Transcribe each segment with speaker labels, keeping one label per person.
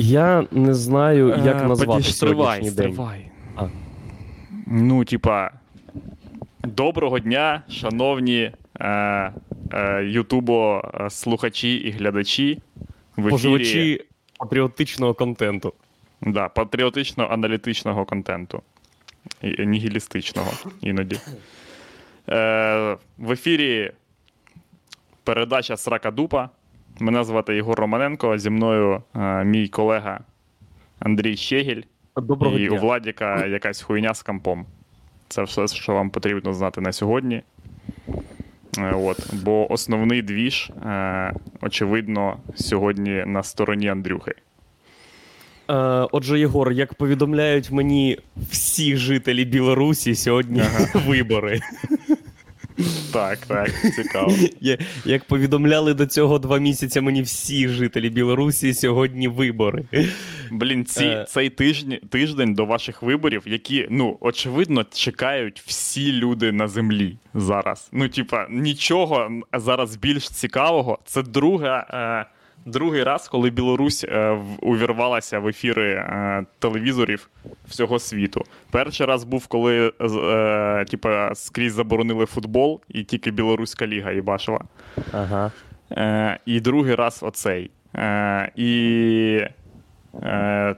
Speaker 1: Я не знаю, як
Speaker 2: Е,
Speaker 1: назвати сьогоднішній день. А.
Speaker 2: Ну, типа, доброго дня, шановні е, е, Ютубо е, слухачі і глядачі. В ефірі
Speaker 1: Поживачі патріотичного контенту.
Speaker 2: да, патріотично-аналітичного контенту. І, нігілістичного іноді. Е, в ефірі передача Срака Дупа. Мене звати Єгор Романенко. Зі мною е, мій колега Андрій Щегіль.
Speaker 1: Доброго
Speaker 2: і
Speaker 1: дня.
Speaker 2: у Владіка якась хуйня з компом. Це все, що вам потрібно знати на сьогодні. Е, От, бо основний двіж, е, очевидно, сьогодні на стороні Андрюхи.
Speaker 1: Е, отже, Єгор, як повідомляють мені всі жителі Білорусі, сьогодні вибори.
Speaker 2: Так, так, цікаво.
Speaker 1: Як повідомляли до цього два місяці мені всі жителі Білорусі, сьогодні вибори.
Speaker 2: Блін, ці,
Speaker 1: Е.
Speaker 2: цей тиждень, тиждень до ваших виборів, які, ну, очевидно, чекають всі люди на землі зараз. Ну, типа, нічого зараз більш цікавого. Це друга. Е, Другий раз, коли Білорусь е, увірвалася в ефіри е, телевізорів всього світу. Перший раз був, коли е, типа, скрізь заборонили футбол, і тільки білоруська ліга їбашила.
Speaker 1: Ага.
Speaker 2: Е, і другий раз оцей. Е, і е,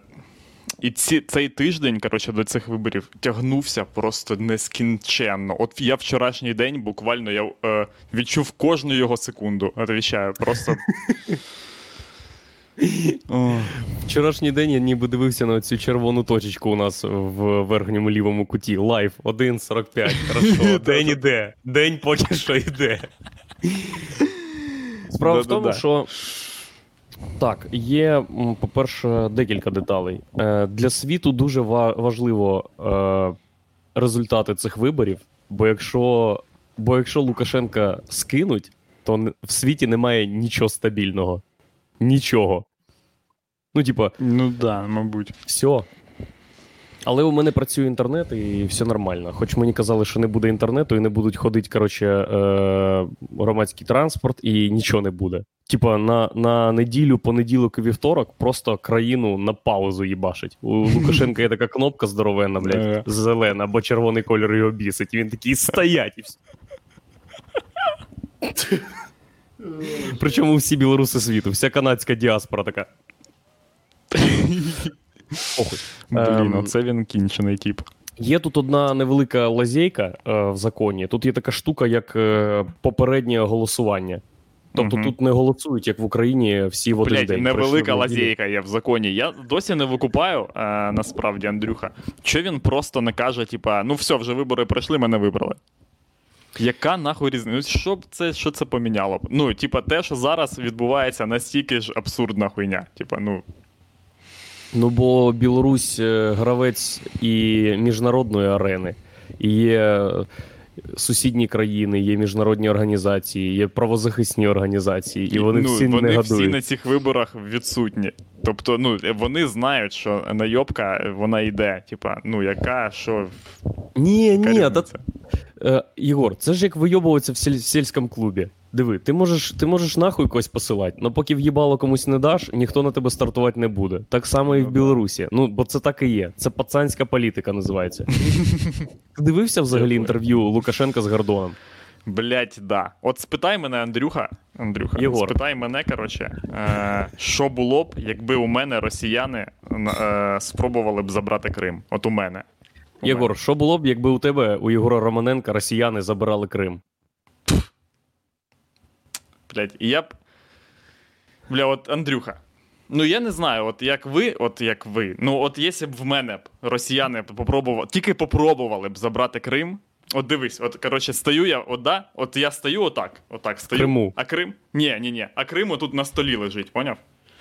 Speaker 2: і ці, цей тиждень, коротше, до цих виборів тягнувся просто нескінченно. От я вчорашній день буквально я е, відчув кожну його секунду. Отвічаю, просто.
Speaker 1: Вчорашній день я ніби дивився на цю червону точечку у нас в верхньому лівому куті. Live 1.45. Хорошо. День іде. День поки що йде. Справа в тому, що. Так, є, по-перше, декілька деталей. Е, Для світу дуже важливо е, результати цих виборів, бо якщо, бо якщо Лукашенка скинуть, то в світі немає нічого стабільного. Нічого. Ну, типа,
Speaker 2: ну да, мабуть.
Speaker 1: все. Але у мене працює інтернет і все нормально. Хоч мені казали, що не буде інтернету і не будуть ходити, коротше, е, громадський транспорт, і нічого не буде. Типа на, на неділю, понеділок і вівторок просто країну на паузу їбашить. У Лукашенка є така кнопка здоровенна, блядь, зелена, бо червоний кольор його бісить. І він такий стоять і все. Причому всі білоруси світу, вся канадська діаспора така.
Speaker 2: Блін,
Speaker 1: Ем,
Speaker 2: оце він кінчений тип.
Speaker 1: Є тут одна невелика лазейка е, в законі. Тут є така штука, як е, попереднє голосування. Тобто
Speaker 2: Мгм.
Speaker 1: тут не голосують, як в Україні, всі в один
Speaker 2: Блять,
Speaker 1: день.
Speaker 2: невелика
Speaker 1: Прийшли в неділю.
Speaker 2: лазейка є в законі. Я досі не викупаю, е, насправді, Андрюха. Що він просто не каже, типа, ну все, вже вибори пройшли, мене вибрали. Яка нахуй різниця? Ну, Що це, що це поміняло? Ну, типа, те, що зараз відбувається, настільки ж абсурдна хуйня. Типа, ну.
Speaker 1: Ну бо Білорусь е, гравець і міжнародної арени, і є сусідні країни, є міжнародні організації, є правозахисні організації, і вони
Speaker 2: ну,
Speaker 1: всі
Speaker 2: вони
Speaker 1: не
Speaker 2: всі на цих виборах відсутні. Тобто, ну, вони знають, що найобка вона йде. Типа, ну, яка, що.
Speaker 1: Ні,
Speaker 2: яка
Speaker 1: ні, та. Е, Єгор, це ж як вийобуватися в, сіль, в сільському клубі. Диви, ти можеш, ти можеш нахуй когось посилати, але поки в'їбало комусь не даш, ніхто на тебе стартувати не буде. Так само і в
Speaker 2: Ну.
Speaker 1: Білорусі. Ну, бо це так і є. Це пацанська політика називається. Ти дивився взагалі інтерв'ю Лукашенка з Гордоном?
Speaker 2: Блять, да. От спитай мене, Андрюха. Андрюха,
Speaker 1: Єгор.
Speaker 2: спитай мене, коротше, е, що було б, якби у мене росіяни е, спробували б забрати Крим. От у мене. У
Speaker 1: Єгор, що було б, якби у тебе, у Єгора Романенка, росіяни забирали Крим?
Speaker 2: Блять, і я б. Бля, от Андрюха. Ну я не знаю, от як ви, от як ви. Ну, от якщо б в мене б росіяни попробували, тільки попробували б забрати Крим. От дивись, от коротше, стою я, от да, от я стою отак, отак стою.
Speaker 1: Криму.
Speaker 2: А Крим? Ні, ні, ні. А Крим отут на столі лежить, поняв?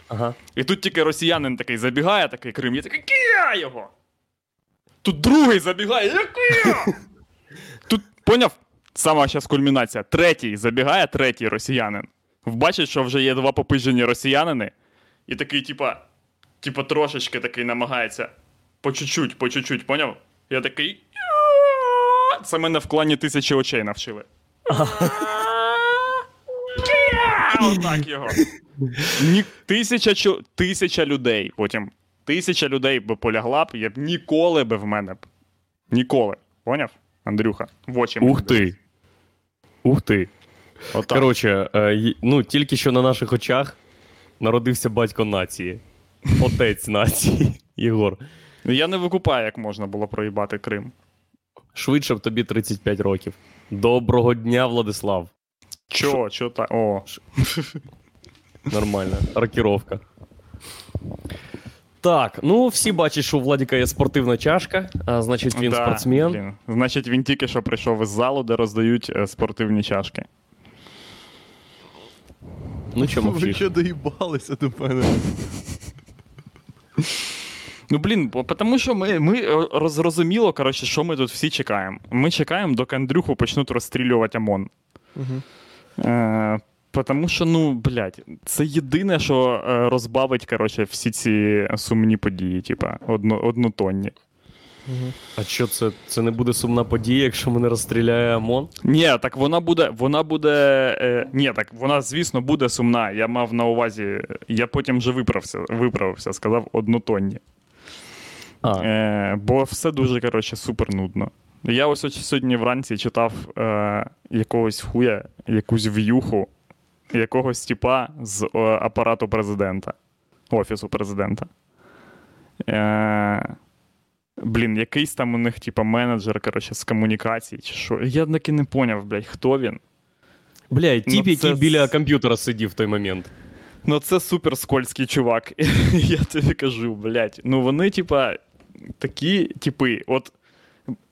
Speaker 1: Ага.
Speaker 2: І тут тільки росіянин такий забігає, такий Крим, я такий, який я його? Тут другий забігає, який я? Тут, поняв? Сама зараз кульмінація. Третій забігає, третій росіянин. Бачить, що вже є два попижені росіянини, і такий, типа, типа, трошечки такий намагається. По чуть-чуть, по чуть-чуть, поняв? Я такий. Це мене в клані тисячі очей навчили. отак його. Тисяча, тисяча людей потім. Тисяча людей би полягла б, я б ніколи би в мене б. Ніколи. Поняв? Андрюха, в очі
Speaker 1: Ух ти. Ух ти.
Speaker 2: Отак.
Speaker 1: Коротше, е, ну тільки що на наших очах народився батько нації. Отець нації. Єгор.
Speaker 2: Ну, Я не викупаю, як можна було проїбати Крим.
Speaker 1: Швидше б тобі 35 років. Доброго дня, Владислав.
Speaker 2: Чого? Чого так? О.
Speaker 1: Нормальна. Рокіровка. Так, ну всі бачать, що у Владіка є спортивна чашка, а значить він
Speaker 2: Да,
Speaker 1: спортсмен.
Speaker 2: блін. Значить, він тільки що прийшов із залу, де роздають е, спортивні чашки.
Speaker 1: Ну чому
Speaker 3: Ви що доїбалися до мене?
Speaker 2: Ну, блін, тому що ми, ми е, розрозуміло, коротше, що ми тут всі чекаємо. Ми чекаємо, доки Андрюху почнуть розстрілювати ОМОН.
Speaker 3: Угу.
Speaker 2: Е, Тому що, ну, блядь, це єдине, що е, розбавить, коротше, всі ці сумні події, типа, одно, однотонні.
Speaker 3: Угу.
Speaker 1: А що це? Це не буде сумна подія, якщо мене розстріляє ОМОН?
Speaker 2: Ні, так вона буде. Вона буде. Е, ні, так вона, звісно, буде сумна. Я мав на увазі. Я потім вже виправився, виправився, сказав однотонні.
Speaker 1: А,
Speaker 2: Е, бо все дуже, коротше, супер нудно. Я ось ось сьогодні вранці читав е, якогось хуя, якусь в'юху, якогось типа з е, апарату президента, офісу президента. Е, блін, якийсь там у них, типа, менеджер, коротше, з комунікацій, чи що. Я таки не поняв, блядь, хто він.
Speaker 1: бля, тіп,
Speaker 2: ну,
Speaker 1: який біля комп'ютера сидів в той момент.
Speaker 2: Ну, це супер скользький чувак. Я тобі кажу, блядь. Ну вони, типа, такі типи. От.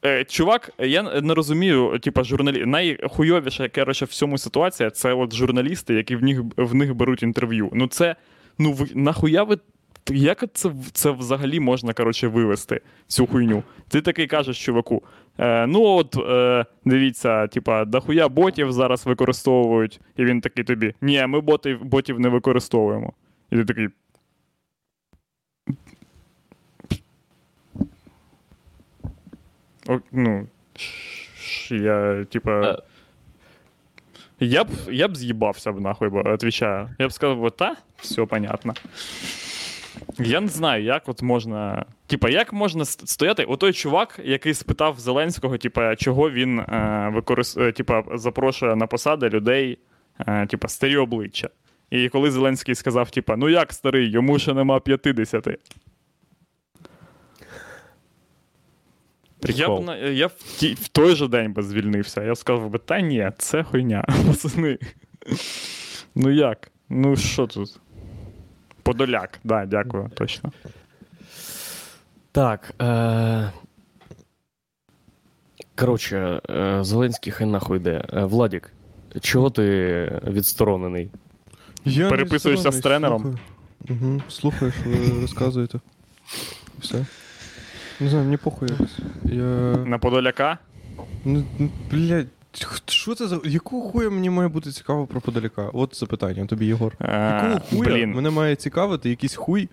Speaker 2: Е, чувак, я не розумію, типа, журналі... найхуйовіша, коротше, в цьому ситуація це от журналісти, які в них, в них беруть інтерв'ю. Ну, це. Ну, ви, нахуя ви. Як це, це взагалі можна, коротше, вивести цю хуйню? Ти такий кажеш, чуваку. Е, ну, от е, дивіться, типа, дохуя ботів зараз використовують, і він такий тобі: Ні, ми ботів, ботів не використовуємо. І ти такий. Ну, я, типа.
Speaker 1: Е.
Speaker 2: Я б, я б з'їбався б нахуй, бо отвічаю. Я б сказав, бо та, все понятно. Я не знаю, як от можна. Типа, як можна ст- стояти? Отой чувак, який спитав Зеленського, типа, чого він е, використ... е, типа, запрошує на посади людей, е, типа, старі обличчя. І коли Зеленський сказав, типа, ну як старий, йому ще нема 50. Я б, я в, ті, в той же день би звільнився. Я сказав би, та ні, це хуйня, пацани. Ну як? Ну що тут? Подоляк, да, дякую, точно.
Speaker 1: Так. Е... Коротше, е, Зеленський хай нахуй йде. Е, Владік, чого ти відсторонений?
Speaker 3: Я
Speaker 2: Переписуєшся з тренером?
Speaker 3: Угу. Слухаю, що ви розказуєте. Все. Не знаю, мені похуй якось. Я.
Speaker 2: На Подоляка?
Speaker 3: Ну, ну, блядь, що це за. Якого хуя мені має бути цікаво про подаляка? От запитання тобі, Єгор. Якого
Speaker 2: Е,
Speaker 3: хуя
Speaker 2: блін.
Speaker 3: мене має цікавити якийсь хуй?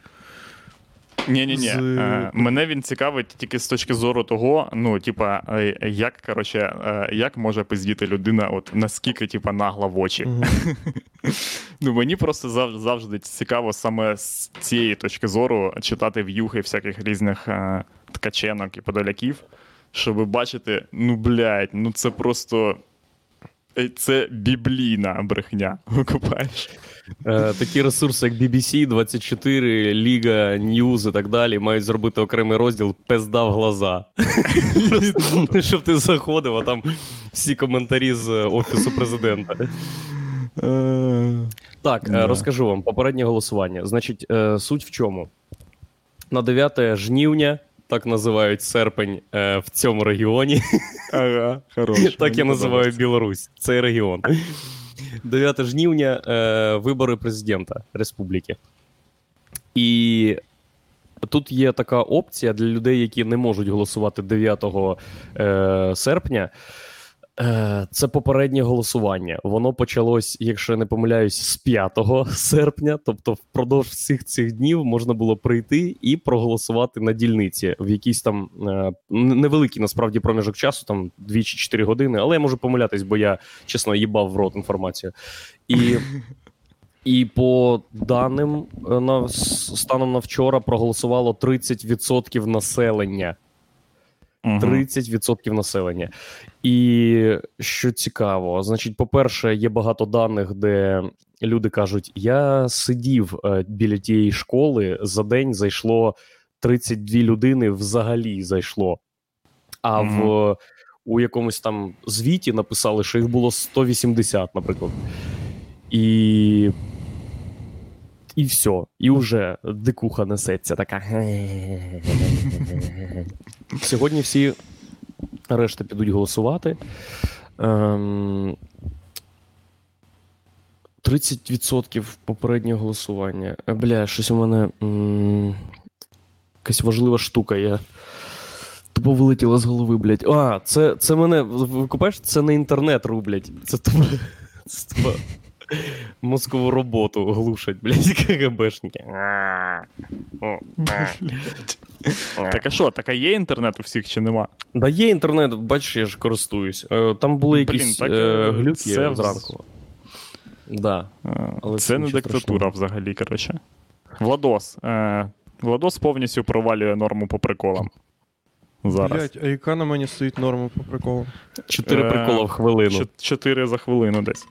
Speaker 2: Ні, ні, ні.
Speaker 3: з-
Speaker 2: Мене він цікавить тільки з точки зору того, ну, типа, е, як, коротше, е, як може пиздіти людина, от наскільки, типа, нагла в очі.
Speaker 3: Мгм.
Speaker 2: Ну, мені просто зав- завжди цікаво саме з цієї точки зору читати в'юхи всяких різних е, ткаченок і подоляків, щоб бачити, ну, блядь, ну це просто. е, Це біблійна брехня. Викупаєш?
Speaker 1: Е, такі ресурси, як BBC, 24, Ліга, News і так далі, мають зробити окремий розділ Пизда в глаза. Щоб ти заходив, а там всі коментарі з Офісу президента. Так, е, розкажу вам попереднє голосування. Значить, е, суть в чому? На 9 жніўня, так називають серпень е, в цьому регіоні.
Speaker 2: Ага, хорош.
Speaker 1: Так я називаю. Білорусь, цей регіон. 9 жнівня е, вибори президента республіки. І тут є така опція для людей, які не можуть голосувати 9 е, серпня. Е, Це попереднє голосування. Воно почалось, якщо я не помиляюсь, з 5 серпня. Тобто, впродовж всіх цих днів можна було прийти і проголосувати на дільниці в якийсь там е, невеликий насправді проміжок часу, там 2 чи 4 години. Але я можу помилятись, бо я чесно їбав в рот інформацію. І І по даним е, на станом на вчора проголосувало 30% населення. 30% населення. І що цікаво, значить, по-перше, є багато даних, де люди кажуть: я сидів е, біля тієї школи, за день зайшло 32 людини взагалі зайшло. А в у якомусь там звіті написали, що їх було 180, наприклад. І. І все, і вже дикуха несеться така. Сьогодні всі решта підуть голосувати. Ем, 30% попереднього голосування. Е, Бля, щось у мене. Якась важлива штука. Я тупо вилетіла з голови, блядь. А, це, це мене. Ви купаєш, це не інтернет рублять. Це. Це тупо мозкову роботу глушать, блядь, КГБшники.
Speaker 2: Так а що, так а є інтернет у всіх чи нема?
Speaker 1: Да є інтернет, бачиш, я ж користуюсь. Е, Там були якісь е,
Speaker 2: е,
Speaker 1: глюки
Speaker 2: це
Speaker 1: зранку. Да. Але
Speaker 2: це не диктатура взагалі, коротше. Владос. Владос повністю провалює норму по приколам. Зараз.
Speaker 3: Блять, а яка на мені стоїть норма по приколу?
Speaker 1: Чотири прикола в хвилину.
Speaker 2: Чо- Чотири за хвилину десь.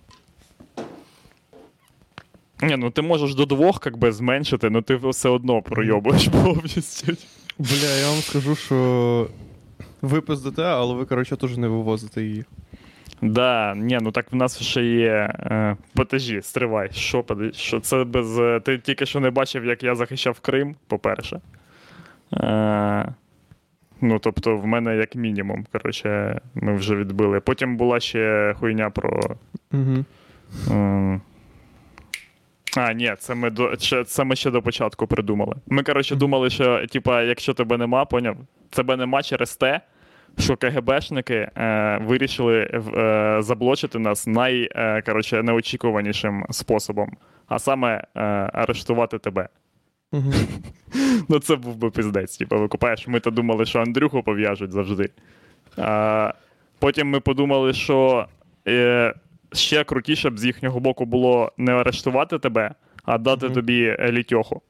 Speaker 2: Ні, ну ти можеш до двох как би, зменшити, але ти все одно пройобуєш повністю.
Speaker 3: Бля, я вам скажу, що ви пиздите, але ви, коротше, теж не вивозите її.
Speaker 2: Да, ні, ну так в нас ще є. Е, подожди, стривай. Що, що це без. е, Ти тільки що не бачив, як я захищав Крим, по-перше. Е, ну, тобто, в мене як мінімум, коротше, ми вже відбили. Потім була ще хуйня про.
Speaker 3: Угу.
Speaker 2: Ем, А, ні, це ми до ще- це ми ще до початку придумали. Ми, коротше, думали, що типа, якщо тебе нема, поняв, тебе нема через те, що КГБшники е, вирішили е, заблочити нас най, е, коротше, неочікуванішим способом, а саме е, арештувати тебе. Ну, це був би піздець. Типу, викупаєш, ми то думали, що Андрюху пов'яжуть завжди. А, потім ми подумали, що е, ще крутіше б з їхнього боку було не арештувати тебе, а дати
Speaker 1: Мгм.
Speaker 2: тобі е, літьоху.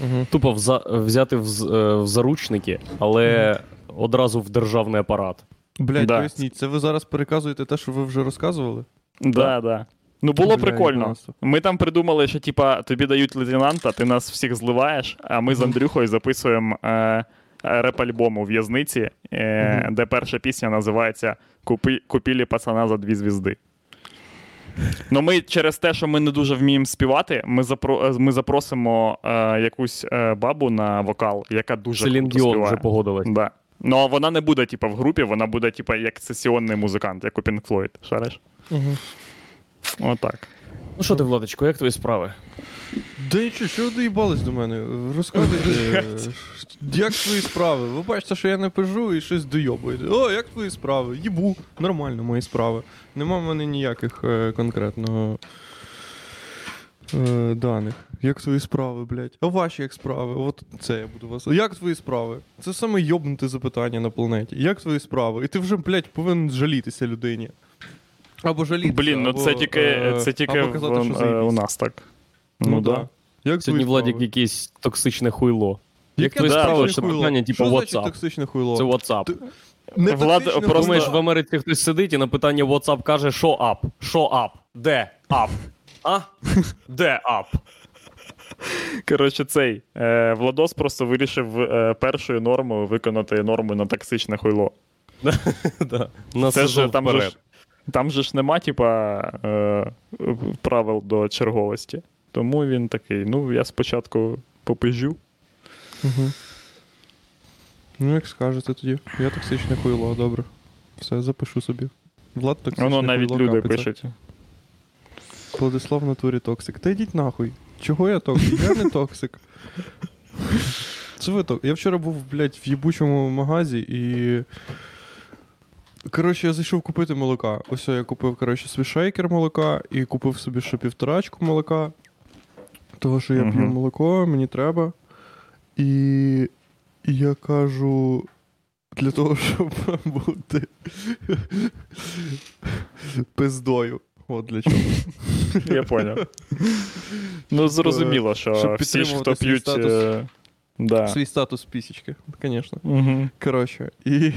Speaker 3: Угу.
Speaker 1: Тупо вза... взяти в... з- е, в заручники, але одразу в державний апарат.
Speaker 3: Блять,
Speaker 2: Да.
Speaker 3: поясніть, це ви зараз переказуєте те, що ви вже розказували?
Speaker 2: Да, да. Ну, було
Speaker 3: Бля,
Speaker 2: прикольно. Ми там придумали, що типа тобі дають лейтенанта, ти нас всіх зливаєш, а ми з Андрюхою записуємо е, реп-альбом у в'язниці, е,
Speaker 3: Мгм.
Speaker 2: де перша пісня називається Купи, Купілі пацана за дві звізди. Ну, ми через те, що ми не дуже вміємо співати, ми, запро, е, ми запросимо е, якусь е, бабу на вокал, яка дуже
Speaker 1: Селін
Speaker 2: круто
Speaker 1: Діон вже погодилась.
Speaker 2: Да. Ну, вона не буде, типу, в групі, вона буде, типу, як сесіонний музикант, як у Pink Floyd. Шариш?
Speaker 3: Угу.
Speaker 2: Отак.
Speaker 1: Ну що ти, Владочко, як твої справи?
Speaker 3: Да нічого, що ви доїбались до мене? Розказуйте, як твої справи? Ви бачите, що я не пижу і щось дойобуєте. О, як твої справи? Їбу, нормально мої справи. Нема в мене ніяких е, конкретного е, даних. Як твої справи, блядь? А ваші як справи? От це я буду вас. Як твої справи? Це саме йобнуте запитання на планеті. Як твої справи? І ти вже, блядь, повинен жалітися людині. Або жалітися.
Speaker 2: Блін, ну
Speaker 3: або,
Speaker 2: це тільки,
Speaker 3: е,
Speaker 2: це тільки
Speaker 3: або казати,
Speaker 2: в-
Speaker 3: що
Speaker 2: е, у нас так.
Speaker 3: Ну,
Speaker 2: Ну,
Speaker 3: да.
Speaker 2: да.
Speaker 3: Як
Speaker 1: Сьогодні
Speaker 3: твої
Speaker 1: Владік якийсь токсичне хуйло. Як
Speaker 3: Яке
Speaker 1: твої справи?
Speaker 3: токсичне
Speaker 1: Це питання, типу,
Speaker 3: what's
Speaker 1: up.
Speaker 3: токсичне хуйло?
Speaker 1: Це what's up.
Speaker 3: Ти- Не
Speaker 2: Влад просто-
Speaker 1: Думаєш, в Америці хтось сидить і на питання what's up каже, що up? Що up? Де up? А? Де ап?
Speaker 2: Коротше, цей е, Владос просто вирішив е, першою нормою виконати норму на токсичне хуйло.
Speaker 1: Да.
Speaker 2: Це ж там же, ж, там же ж нема, типа, е, правил до черговості. Тому він такий: ну, я спочатку попижу.
Speaker 3: Угу. Ну, як скажете тоді. Я токсичне хуйло, добре. Все, запишу собі. Влад токсичне
Speaker 2: Воно навіть
Speaker 3: хуйло
Speaker 2: люди
Speaker 3: капиться.
Speaker 2: пишуть.
Speaker 3: Владислав в натурі токсик. Та йдіть нахуй. Чого я токсик? Я не токсик. Це ви токсик. Я вчора був, блядь, в їбучому магазі і. Коротше, я зайшов купити молока. Ось я купив, коротше, свій шейкер молока і купив собі ще півторачку молока. Того, що я
Speaker 2: Мгм.
Speaker 3: п'ю молоко, мені треба. І і я кажу. Для того, щоб бути пиздою. От для чого.
Speaker 2: Я поняв. Ну, зрозуміло, що
Speaker 3: Щоб
Speaker 2: всі хто п'ють.
Speaker 3: статус.
Speaker 2: е, Да.
Speaker 3: Свій статус пісічки, звісно.
Speaker 2: Угу.
Speaker 3: Коротше, і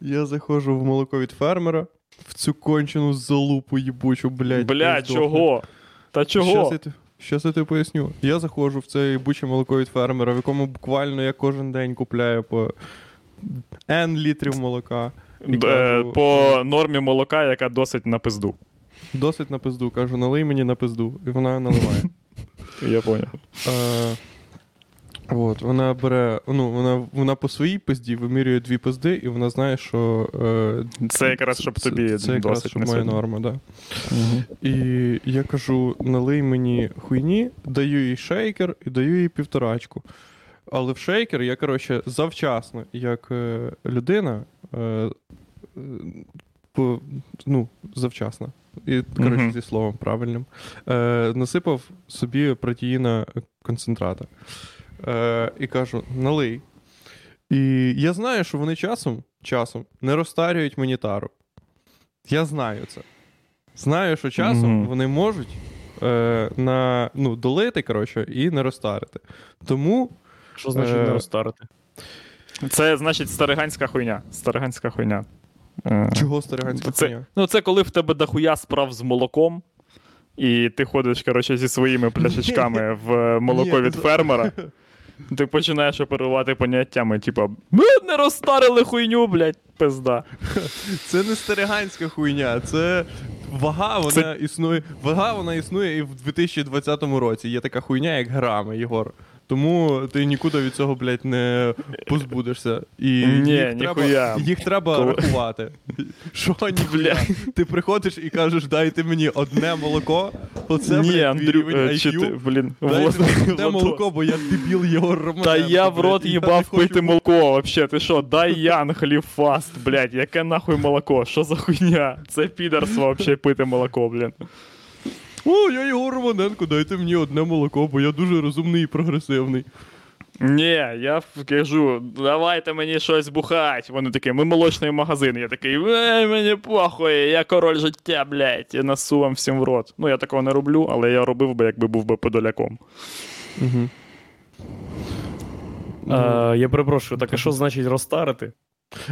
Speaker 3: я заходжу в молоко від фермера в цю кончену залупу їбучу, блядь.
Speaker 2: Бля, чого? Та чого?
Speaker 3: щас я тобі поясню. Я заходжу в це їбуче молоко від фермера, в якому буквально я кожен день купляю по N літрів молока.
Speaker 2: Е,
Speaker 3: кажу,
Speaker 2: По нормі молока, яка досить на пизду.
Speaker 3: Досить на пизду. Кажу, налий мені на пизду. І вона наливає.
Speaker 2: Я поняв.
Speaker 3: От, вона бере, ну, вона, вона по своїй пизді вимірює дві пизди, і вона знає, що. Е,
Speaker 2: Це якраз, щоб тобі
Speaker 3: це якраз,
Speaker 2: досить
Speaker 3: щоб моя норма, да.
Speaker 2: Мгм.
Speaker 3: І я кажу: налий мені хуйні, даю їй шейкер і даю їй півторачку. Але в шейкер я, коротше, завчасно, як е, людина, е, по, ну, завчасно. І, коротше,
Speaker 2: Мгм.
Speaker 3: зі словом правильним. Е, насипав собі протеїна концентрата. Е, і кажу: налий. І я знаю, що вони часом, часом не розтарюють мені тару. Я знаю це. Знаю, що часом
Speaker 2: Мгм.
Speaker 3: вони можуть е, на, ну, долити, коротше, і не розтарити. Тому
Speaker 1: Що значить
Speaker 3: Е,
Speaker 1: не розтарити?
Speaker 2: Це значить стариганська хуйня. Стариганська хуйня. Е,
Speaker 3: чого стариганська
Speaker 2: Це,
Speaker 3: хуйня?
Speaker 2: ну, це коли в тебе дохуя справ з молоком, і ти ходиш, коротше, зі своїми пляшечками в молоко від фермера. Ти починаєш оперувати поняттями, типа, ми не розтарили хуйню, блядь, пизда.
Speaker 3: Це не стариганська хуйня, це вага, вона
Speaker 2: Це-
Speaker 3: існує. Вага вона існує і в 2020 році. Є така хуйня, як грами, Єгор. Тому ти нікуди від цього, блядь, не позбудешся. І
Speaker 2: Ні,
Speaker 3: їх,
Speaker 2: ніхуя.
Speaker 3: треба, їх треба
Speaker 2: Коли-
Speaker 3: рахувати. Що ніхуя? Ти приходиш і кажеш, дайте мені одне молоко. Оце,
Speaker 2: Ні,
Speaker 3: блядь,
Speaker 2: Андрю,
Speaker 3: рівень
Speaker 2: е, чи
Speaker 3: IQ.
Speaker 2: ти, блін,
Speaker 3: Дайте
Speaker 2: Влад-
Speaker 3: мені одне молоко, бо я дебіл Єгор Романенко.
Speaker 2: Та я в рот
Speaker 3: блядь,
Speaker 2: їбав пити молоко, вообще. Ти що, дай Ян хліфаст, блядь, яке нахуй молоко? Що за хуйня? Це підарство вообще пити молоко, блін.
Speaker 3: О, я Єгор Романенко, дайте мені одне молоко, бо я дуже розумний і прогресивний.
Speaker 2: Ні, я кажу, давайте мені щось бухать. Вони такі, ми молочний магазин. Я такий, ей, мені похуй, я король життя, блядь, я насу вам всім в рот. Ну, я такого не роблю, але я робив би, якби був би подоляком.
Speaker 3: Угу.
Speaker 1: Е, я перепрошую, так а що значить розтарити?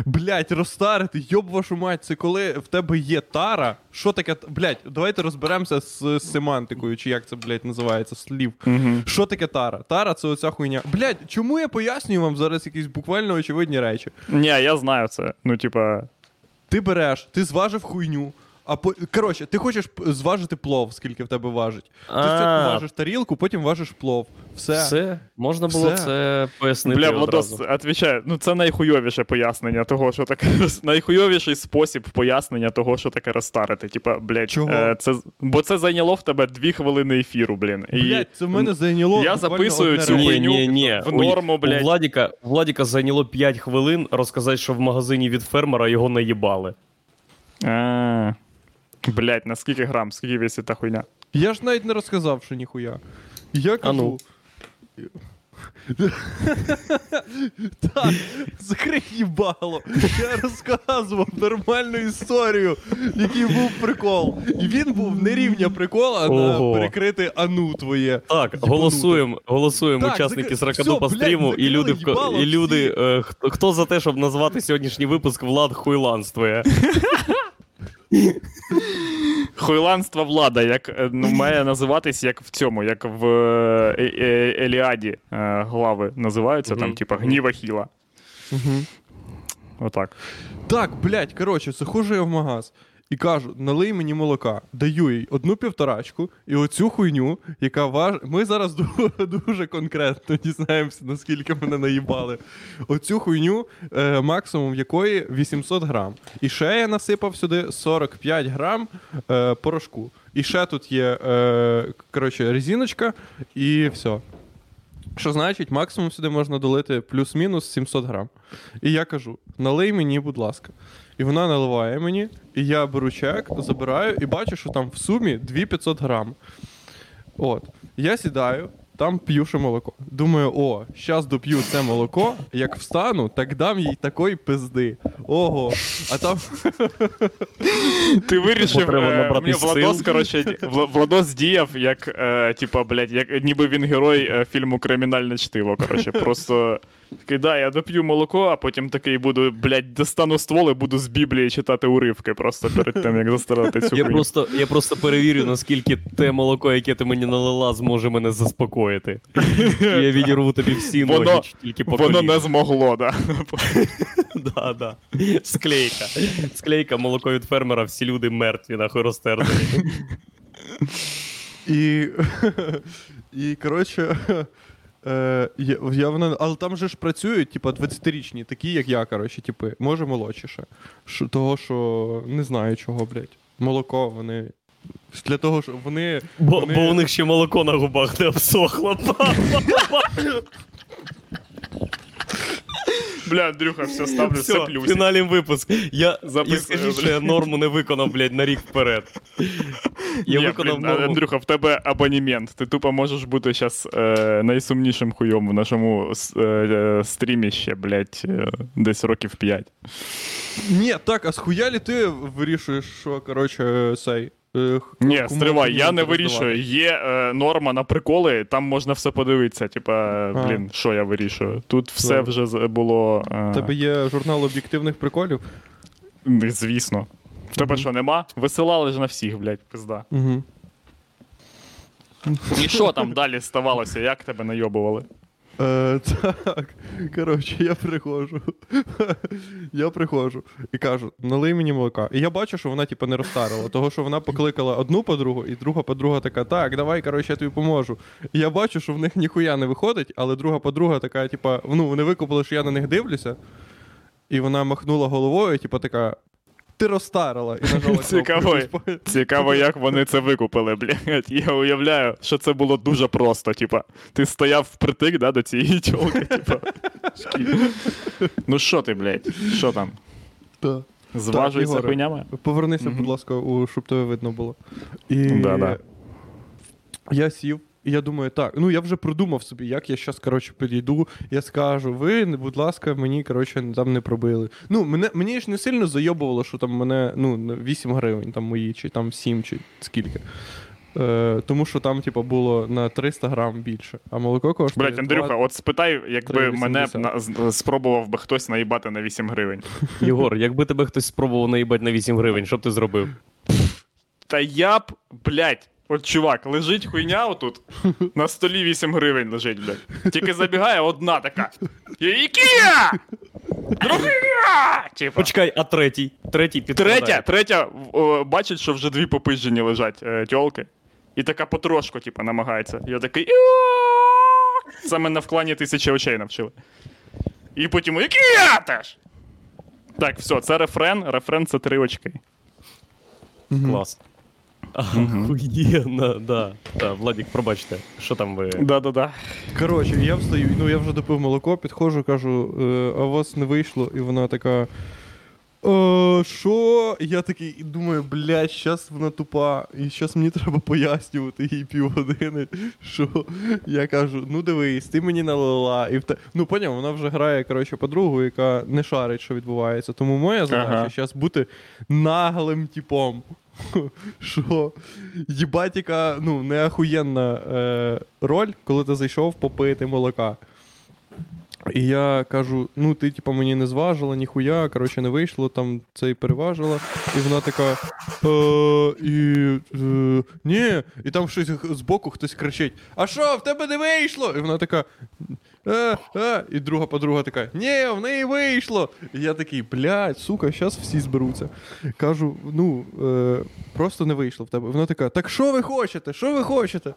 Speaker 3: Блять, розтарити, йоб вашу мать, це коли в тебе є тара. Що таке? Блять, давайте розберемося з, семантикою, чи як це, блять, називається, слів.
Speaker 2: Угу.
Speaker 3: Що таке тара? Тара це оця хуйня. Блять, чому я пояснюю вам зараз якісь буквально очевидні речі?
Speaker 2: Ні, я знаю це. Ну, типа,
Speaker 3: Ти береш, ти зважив хуйню. А по... коротше, ти хочеш зважити плов, скільки в тебе важить. Ти спочатку
Speaker 1: А.
Speaker 3: важиш тарілку, потім важиш плов. Все.
Speaker 1: Все, можна було
Speaker 3: Все.
Speaker 1: це пояснити.
Speaker 2: бля, Владос,
Speaker 1: одразу.
Speaker 2: відповідаю, ну це найхуйовіше пояснення того, що таке найхуйовіший спосіб пояснення того, що таке розтарити. Типа, блядь,
Speaker 3: Чого?
Speaker 2: Е, це, бо це зайняло в тебе дві хвилини ефіру, блін. І
Speaker 3: Блять, це в мене зайняло.
Speaker 2: Я записую цю хуйню
Speaker 1: ні, ні.
Speaker 2: в норму, блядь.
Speaker 1: У Владіка, у Владіка зайняло 5 хвилин розказати, що в магазині від фермера його наїбали.
Speaker 2: А, Блять, на скільки грам, скільки вісить та хуйня?
Speaker 3: Я ж навіть не розказав, що ніхуя. Я кажу.
Speaker 1: ну.
Speaker 3: так, закрий їбало. Я розказував нормальну історію, який був прикол. І він був не рівня прикола, а
Speaker 1: Ого.
Speaker 3: перекрити ану твоє.
Speaker 1: Так, голосуємо, голосуємо
Speaker 3: Так,
Speaker 1: учасники
Speaker 3: закри-
Speaker 1: Сракадупа
Speaker 3: всьо, блядь,
Speaker 1: стріму, і
Speaker 3: закрили
Speaker 1: люди, в ко-
Speaker 3: їбало
Speaker 1: і люди е, хто, хто за те, щоб назвати сьогоднішній випуск Влад хуйланствує.
Speaker 2: Хуйланство влада, як е, ну, має називатись як в цьому, як в е, е, Еліаді е, глави називаються, там, типа, гніва хіла. Отак.
Speaker 3: Так, блядь, коротше, це хуже я в магаз і кажу: налий мені молока, даю їй одну півторачку і оцю хуйню, яка важ... Ми зараз ду- дуже конкретно дізнаємося, наскільки мене наїбали. Оцю хуйню, е, максимум якої 800 грам. І ще я насипав сюди 45 грам е, порошку. І ще тут є е, коротше, резиночка, і все. Що значить, максимум сюди можна долити плюс-мінус 700 грам. І я кажу: налий мені, будь ласка. І вона наливає мені, і я беру чек, забираю і бачу, що там в сумі 2500 грам. От. Я сідаю, там п'ю ще молоко. Думаю, о, щас доп'ю це молоко, як встану, так дам їй такої пизди. ого. А там
Speaker 2: Ти вирішив, е,
Speaker 1: набрати
Speaker 2: мені Владос, коротше, Владос діяв, як, е, типа, блядь, як ніби він герой е, фільму Кримінальне чтиво. Коротше, просто такий, да, я доп'ю молоко, а потім такий буду, блядь, достану ствол і буду з Біблії читати уривки просто перед тим, як застрелити цю
Speaker 1: Я
Speaker 2: хуйню.
Speaker 1: просто, я просто перевірю, наскільки те молоко, яке ти мені налила, зможе мене заспокоїти. Я відірву тобі всі
Speaker 2: Воно-
Speaker 1: ноги чи тільки по
Speaker 2: Воно не змогло, да.
Speaker 1: Да, да. Склейка. Склейка, молоко від фермера, всі люди мертві, нахуй розтерзані.
Speaker 3: І, і коротше, е, я, я вона, але там же ж працюють, типу, 20-річні, такі, як я, коротше, типи, може молодшіше. Ш, того, що не знаю чого, блядь. Молоко, вони. Для того, що вони.
Speaker 1: Бо,
Speaker 3: вони...
Speaker 1: бо у них ще молоко на губах не обсохло.
Speaker 2: Бля, Андрюха, все, ставлю все,
Speaker 1: Все,
Speaker 2: плюсик.
Speaker 1: фінальний випуск. Я і
Speaker 2: Записую,
Speaker 1: скажіть, що я норму не виконав, блядь, на рік вперед. Я
Speaker 2: Ні,
Speaker 1: виконав
Speaker 2: блін,
Speaker 1: норму.
Speaker 2: Андрюха, в тебе абонемент. Ти тупо можеш бути зараз е, найсумнішим хуйом в нашому е, е, стрімі ще, блядь, е, десь років 5.
Speaker 3: Ні, так, а схуялі ти вирішуєш, що, коротше, цей. Е,
Speaker 2: Ні, стривай, я не вирішую. Є е, норма на приколи, там можна все подивитися. Типа, блін, що я вирішую? Тут все вже було.
Speaker 3: У
Speaker 2: Е,
Speaker 3: тебе є журнал об'єктивних приколів.
Speaker 2: звісно. В тебе що, нема? Висилали ж на всіх, блядь, пизда.
Speaker 3: Угу.
Speaker 2: І що там далі ставалося? Як тебе найобували?
Speaker 3: Е, так, коротше, я приходжу. я приходжу і кажу, налий мені молока. І я бачу, що вона, типу, не розтарила, того, що вона покликала одну подругу, і друга подруга така, так, давай, коротше, я тобі поможу. І я бачу, що в них ніхуя не виходить, але друга подруга така, типу, ну, вони викупили, що я на них дивлюся. І вона махнула головою, типу, така. Ти розтарила і нажала.
Speaker 2: Цікаво. Цікаво, як вони це викупили, блядь. Я уявляю, що це було дуже просто. Типа, ти стояв впритик да, до цієї тілки, типа. Ну що ти, блядь? Що там?
Speaker 3: та.
Speaker 2: Зважується хуйнями?
Speaker 3: Повернися, будь ласка, у, щоб тебе видно було. І я сів, і я думаю, так, ну я вже продумав собі, як я зараз, коротше, підійду. Я скажу, ви, будь ласка, мені, коротше, там не пробили. Ну, мене, мені ж не сильно зайобувало, що там мене ну, 8 гривень там мої, чи там 7, чи скільки. Е, тому що там, типу, було на 300 грам більше, а молоко коштує.
Speaker 2: Блять, Андрюха,
Speaker 3: два-
Speaker 2: от спитай, якби
Speaker 3: 3,80.
Speaker 2: мене на, спробував би хтось наїбати на 8 гривень.
Speaker 1: Єгор, якби тебе хтось спробував наїбати на 8 гривень, що б ти зробив?
Speaker 2: Та я б, блядь, от чувак, лежить хуйня отут, на столі 8 гривень лежить, блядь. Тільки забігає одна така. Ікія! Другая! Типа.
Speaker 1: Почекай, а третій? Третій підкладає.
Speaker 2: Третя, третя о, бачить, що вже дві попижжені лежать е, тьолки. І така потрошку, типу, намагається. Я такий. «Іо!» Це мене в клані тисячі очей навчили. І потім які я теж. Так, все, це рефрен. Рефрен це три очки.
Speaker 1: Клас. Охуєнно, да. Да, Владік, пробачте, що там ви.
Speaker 2: Да-да-да.
Speaker 3: Коротше, я встаю, ну я вже допив молоко, підходжу, кажу, е, а у вас не вийшло, і вона така. «Е, Що? І я такий і думаю, блядь, щас вона тупа, і щас мені треба пояснювати їй півгодини. Що я кажу, ну дивись, ти мені налила. І в те... Ну поняв, вона вже грає коротше, подругу, яка не шарить, що відбувається. Тому моя задача
Speaker 2: Ага.
Speaker 3: зараз бути наглим типом. Що їбать, яка ну, не ахуєнна е, роль, коли ти зайшов попити молока. І я кажу: ну, ти, типу, мені не зважила, ніхуя, коротше, не вийшло, там це і переважила. І вона така. Е, і, е, ні, і там щось збоку хтось кричить: А що, в тебе не вийшло? І вона така. Е, а. і друга подруга така: Ні, в неї вийшло. І я такий, блядь, сука, зараз всі зберуться. Кажу, ну, е, просто не вийшло в тебе. Вона така, так що ви хочете? Що ви хочете?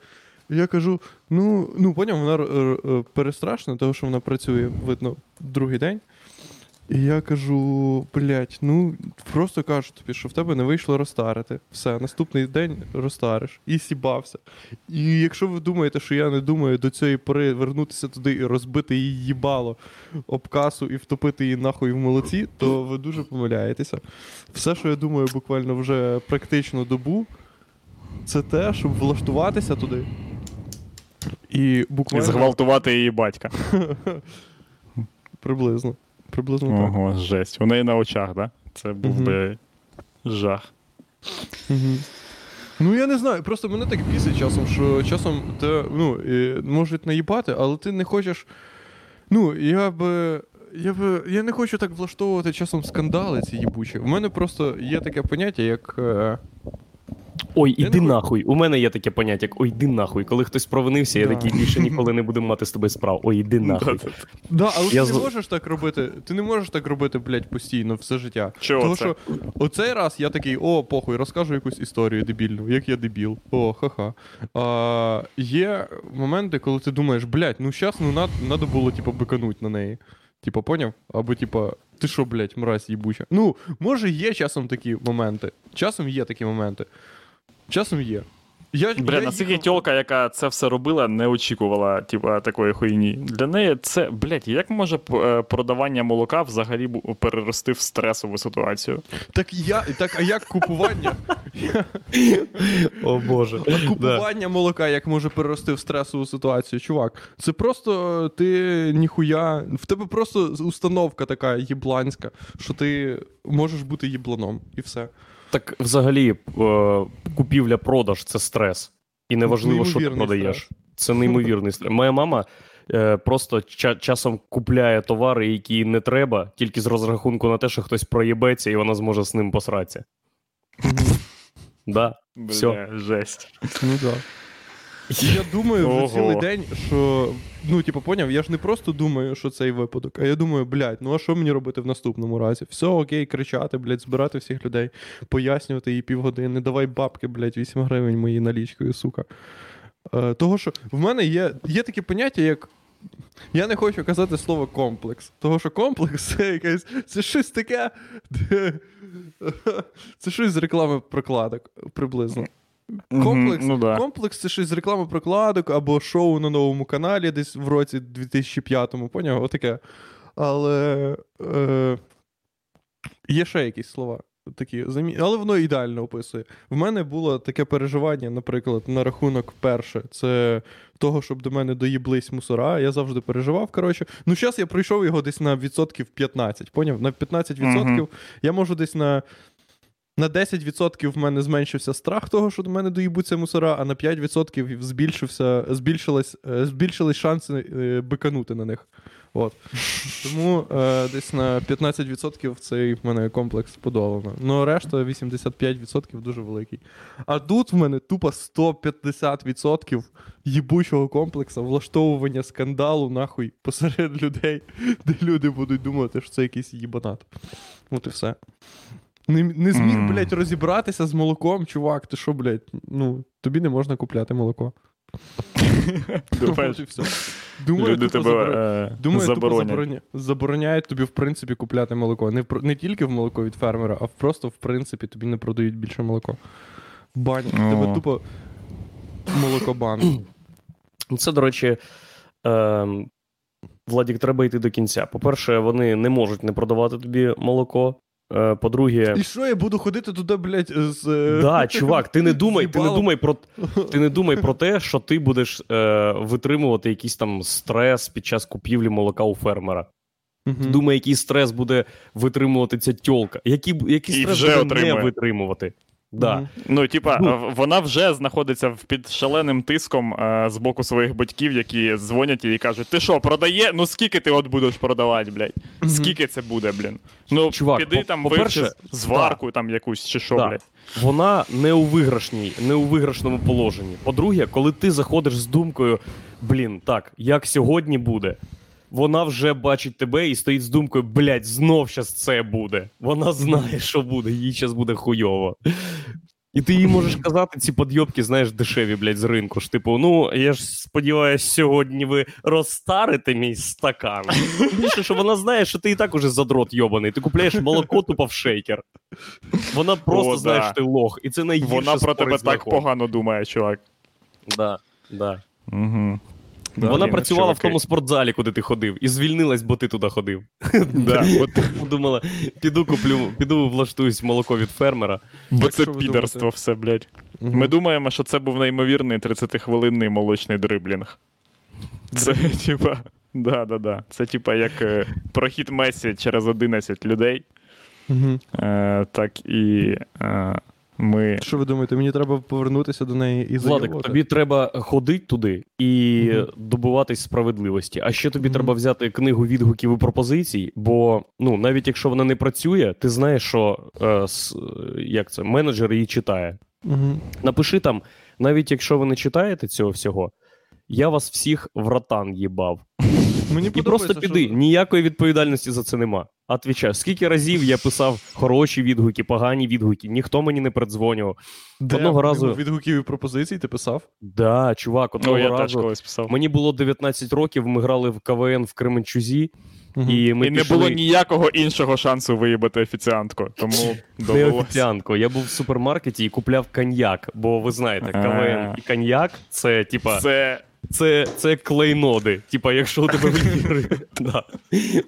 Speaker 3: Я кажу: ну, ну поняв, вона е, е, перестрашна, тому що вона працює, видно, другий день. І я кажу, блядь, ну просто кажу тобі, що в тебе не вийшло розтарити. Все, наступний день розтариш. І сібався. І якщо ви думаєте, що я не думаю до цієї пори вернутися туди і розбити її їбало об касу і втопити її нахуй в молоці, то ви дуже помиляєтеся. Все, що я думаю, буквально вже практично добу, це те, щоб влаштуватися туди. І
Speaker 2: І зґвалтувати її батька.
Speaker 3: приблизно. Приблизно так.
Speaker 2: Ого, жесть. У неї на очах, да? Це був
Speaker 3: Мгм.
Speaker 2: би жах.
Speaker 3: Угу. Ну, я не знаю, просто мене так бісить часом, що часом те, ну, можуть наїбати, але ти не хочеш. Ну, я би. Я би. Я не хочу так влаштовувати часом скандали ці їбучі. У мене просто є таке поняття, як.
Speaker 1: Ой, іди нахуй. У мене є таке поняття, як ой, іди нахуй. Коли хтось провинився, я
Speaker 3: Да.
Speaker 1: такий більше ніколи не буду мати з тобою справ. Ой, іди нахуй.
Speaker 3: Да, але
Speaker 1: Я
Speaker 3: ти
Speaker 1: з-
Speaker 3: не можеш так робити. Ти не можеш так робити, блядь, постійно, все життя.
Speaker 2: Чого
Speaker 3: Тому
Speaker 2: це?
Speaker 3: що оцей раз я такий, о, похуй, розкажу якусь історію дебільну, як я дебіл. О, ха-ха. А, є моменти, коли ти думаєш, блядь, ну щас ну над, надо було, типу, бикануть на неї. Типа, поняв? Або, типа, ти що, блядь, мразь їбуча. Ну, може, є часом такі моменти. Часом є такі моменти. Часом є. Я,
Speaker 2: Бля,
Speaker 3: я
Speaker 2: наскільки
Speaker 3: їхав-
Speaker 2: тьолка, яка це все робила, не очікувала, типа, такої хуйні. Для неї це, блядь, як може е, продавання молока взагалі перерости в стресову ситуацію?
Speaker 3: Так я. Так, а як купування?
Speaker 1: О Боже.
Speaker 3: А купування молока як може перерости в стресову ситуацію, чувак. Це просто ти ніхуя. В тебе просто установка така їбланська, що ти можеш бути їбланом, і все.
Speaker 1: Так взагалі, е, купівля-продаж це стрес. І неважливо, що ти продаєш.
Speaker 3: стрес.
Speaker 1: Це неймовірний стрес. Моя мама е, просто ча- часом купляє товари, які не треба, тільки з розрахунку на те, що хтось проїбеться і вона зможе з ним посратися. Да.
Speaker 2: Бля,
Speaker 1: все.
Speaker 2: жесть.
Speaker 3: Ну так. Я думаю вже
Speaker 2: Ого.
Speaker 3: цілий день, що. Ну, типу, поняв, я ж не просто думаю, що цей випадок, а я думаю, блядь, ну а що мені робити в наступному разі? Все окей, кричати, блядь, збирати всіх людей, пояснювати їй півгодини, давай бабки, блядь, 8 гривень мої налічкою, сука. Е, того, що в мене є, є таке поняття, як. Я не хочу казати слово комплекс. Того, що комплекс це якесь. Це щось таке. Це щось з реклами прокладок приблизно. Комплекс,
Speaker 2: ну да.
Speaker 3: комплекс це щось з реклами прокладок або шоу на новому каналі десь в році 2005-му, поняв? Отаке. Але е, є ще якісь слова. Такі, замі... Але воно ідеально описує. В мене було таке переживання, наприклад, на рахунок перше, це того, щоб до мене доїблись мусора. Я завжди переживав. Коротше, ну зараз я пройшов його десь на відсотків 15. Поняв? На 15%
Speaker 2: Мгм.
Speaker 3: я можу десь на. На 10% в мене зменшився страх того, що до мене доїбуться мусора, а на 5% збільшився, збільшились, е, збільшились шанси е, биканути на них. От. Тому е, десь на 15% цей в мене комплекс подолано. Ну, решта 85% дуже великий. А тут в мене тупо 150% їбучого комплексу, влаштовування скандалу нахуй посеред людей, де люди будуть думати, що це якийсь їбанат. От і все. Не, не зміг,
Speaker 2: Мгм.
Speaker 3: блядь, розібратися з молоком, чувак. Ти що, блядь, ну, тобі не можна купляти молоко. Думаю,
Speaker 2: люди
Speaker 3: тупо
Speaker 2: тебе е,
Speaker 3: Думаю, тупо забороняють тобі, в принципі, купляти молоко. Не, не тільки в молоко від фермера, а просто, в принципі, тобі не продають більше молоко. Банять. Тебе тупо молокобан.
Speaker 1: Ну, Це, до речі, е, Владік, треба йти до кінця. По-перше, вони не можуть не продавати тобі молоко. Е, по-друге,
Speaker 3: І що я буду ходити туди, блядь, з. е,
Speaker 1: да, чувак, ти не думай, ти не думай про ти не думай про те, що ти будеш е, витримувати якийсь там стрес під час купівлі молока у фермера.
Speaker 3: Угу.
Speaker 1: Ти думай, який стрес буде витримувати ця тьолка. Який, який
Speaker 2: І
Speaker 1: стрес
Speaker 2: вже
Speaker 1: буде
Speaker 2: отримує.
Speaker 1: не витримувати. Да.
Speaker 3: Мгм.
Speaker 2: Ну, типа,
Speaker 1: Ну.
Speaker 2: вона вже знаходиться під шаленим тиском е, з боку своїх батьків, які дзвонять їй і кажуть: ти що, продає? Ну скільки ти от будеш продавати, блядь?
Speaker 3: Мгм.
Speaker 2: Скільки це буде, блін? Ну,
Speaker 1: Чувак,
Speaker 2: піди
Speaker 1: по-
Speaker 2: там
Speaker 1: по-перше,
Speaker 2: вивчи зварку там якусь чи що,
Speaker 1: Да.
Speaker 2: блядь.
Speaker 1: Вона не у виграшній, не у виграшному положенні. По-друге, коли ти заходиш з думкою, блін, так, як сьогодні буде, вона вже бачить тебе і стоїть з думкою, блядь, знов щас це буде. Вона знає, що буде, їй щас буде хуйово. І ти їй можеш казати ці подйобки, знаєш, дешеві, блядь, з ринку. ж Типу, ну я ж сподіваюся, сьогодні ви розстарите мій стакан. Більше, що вона знає, що ти і так уже задрот йобаний. Ти купляєш молоко тупо в шейкер. Вона просто
Speaker 2: О,
Speaker 1: знає,
Speaker 2: да.
Speaker 1: що ти лох, і це найгірше
Speaker 2: Вона про тебе так погано думає, чувак.
Speaker 1: Да, да.
Speaker 2: Угу.
Speaker 1: Вона працювала в тому спортзалі, куди ти ходив, і звільнилась, бо ти туди ходив.
Speaker 2: Да, от,
Speaker 1: Думала, піду куплю, піду влаштуюсь молоко від фермера.
Speaker 2: бо це підерство все, блядь. Ми думаємо, що це був неймовірний 30-хвилинний молочний дриблінг. Це, типа, Да, да, да. Це типа як е, прохід Месі через 11 людей,
Speaker 3: Угу.
Speaker 2: е, так і е, ми.
Speaker 3: Що ви думаєте, мені треба повернутися до неї і
Speaker 1: Владик,
Speaker 3: заявити?
Speaker 1: тобі треба ходити туди і
Speaker 3: Мгм.
Speaker 1: добуватись справедливості. А ще тобі
Speaker 3: Мгм.
Speaker 1: треба взяти книгу відгуків і пропозицій, бо ну навіть якщо вона не працює, ти знаєш, що е, с, як це менеджер її читає.
Speaker 3: Угу.
Speaker 1: Напиши там, навіть якщо ви не читаєте цього всього, я вас всіх в ротан їбав.
Speaker 3: Мені
Speaker 1: І просто піди.
Speaker 3: що-
Speaker 1: Ніякої відповідальності за це нема. Отвічаю, скільки разів я писав хороші відгуки, погані відгуки, ніхто мені не передзвонював.
Speaker 3: Де
Speaker 1: одного разу-
Speaker 3: відгуків і пропозицій ти писав?
Speaker 1: Да, чувак, одного
Speaker 2: Ну, я теж
Speaker 1: разу.
Speaker 2: колись писав.
Speaker 1: Мені було 19 років, ми грали в КВН в Кременчузі,
Speaker 3: Мгм.
Speaker 1: і ми
Speaker 2: і не було ніякого іншого шансу виїбати офіціантку, тому
Speaker 1: Не
Speaker 2: довелося.
Speaker 1: офіціантко. Я був в супермаркеті і купляв коньяк, бо ви знаєте, КВН і коньяк це типа
Speaker 2: Це
Speaker 1: це, це клейноди. Типа, якщо у тебе вибір, да,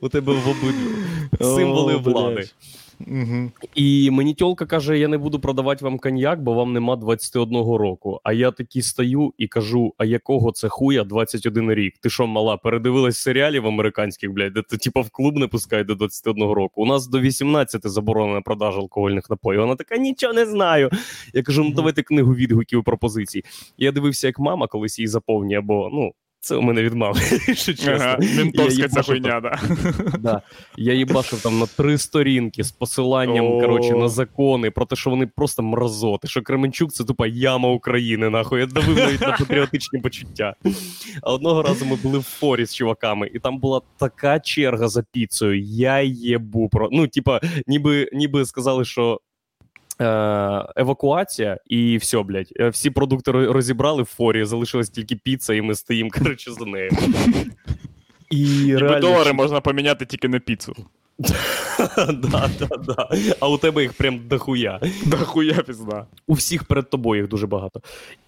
Speaker 1: у тебе в обидві символи влади.
Speaker 2: Угу.
Speaker 1: І мені тьолка каже: я не буду продавати вам коньяк, бо вам нема 21 року. А я такий стою і кажу: а якого це хуя 21 рік? Ти що, мала, передивилась серіалів американських, блядь, де ти типа в клуб не пускають до 21 року. У нас до 18 заборонена продажа алкогольних напоїв. Вона така, нічого не знаю. Я кажу: ну давайте книгу відгуків і пропозицій. Я дивився, як мама колись її заповнює, бо ну. Це у мене від мами, якщо чесно.
Speaker 2: Ментовська ця хуйня, да.
Speaker 1: Да. Я їбашив там на три сторінки з посиланням коротше, на закони про те, що вони просто мразоти, що Кременчук це тупа яма України, нахуй. Я давив навіть на патріотичні почуття. А одного разу ми були в форі з чуваками, і там була така черга за піцею. Я єбу про. Ну, типа, ніби, ніби сказали, що. Е, Евакуація і все, блядь. Е, Всі продукти розібрали в форі, залишилась тільки піца, і ми стоїмо, коротше, за нею. І реально,
Speaker 2: долари можна поміняти тільки на піцу.
Speaker 1: да, да, да. А у тебе їх прям дохуя.
Speaker 2: Да хуя пізда.
Speaker 1: У всіх перед тобою їх дуже багато.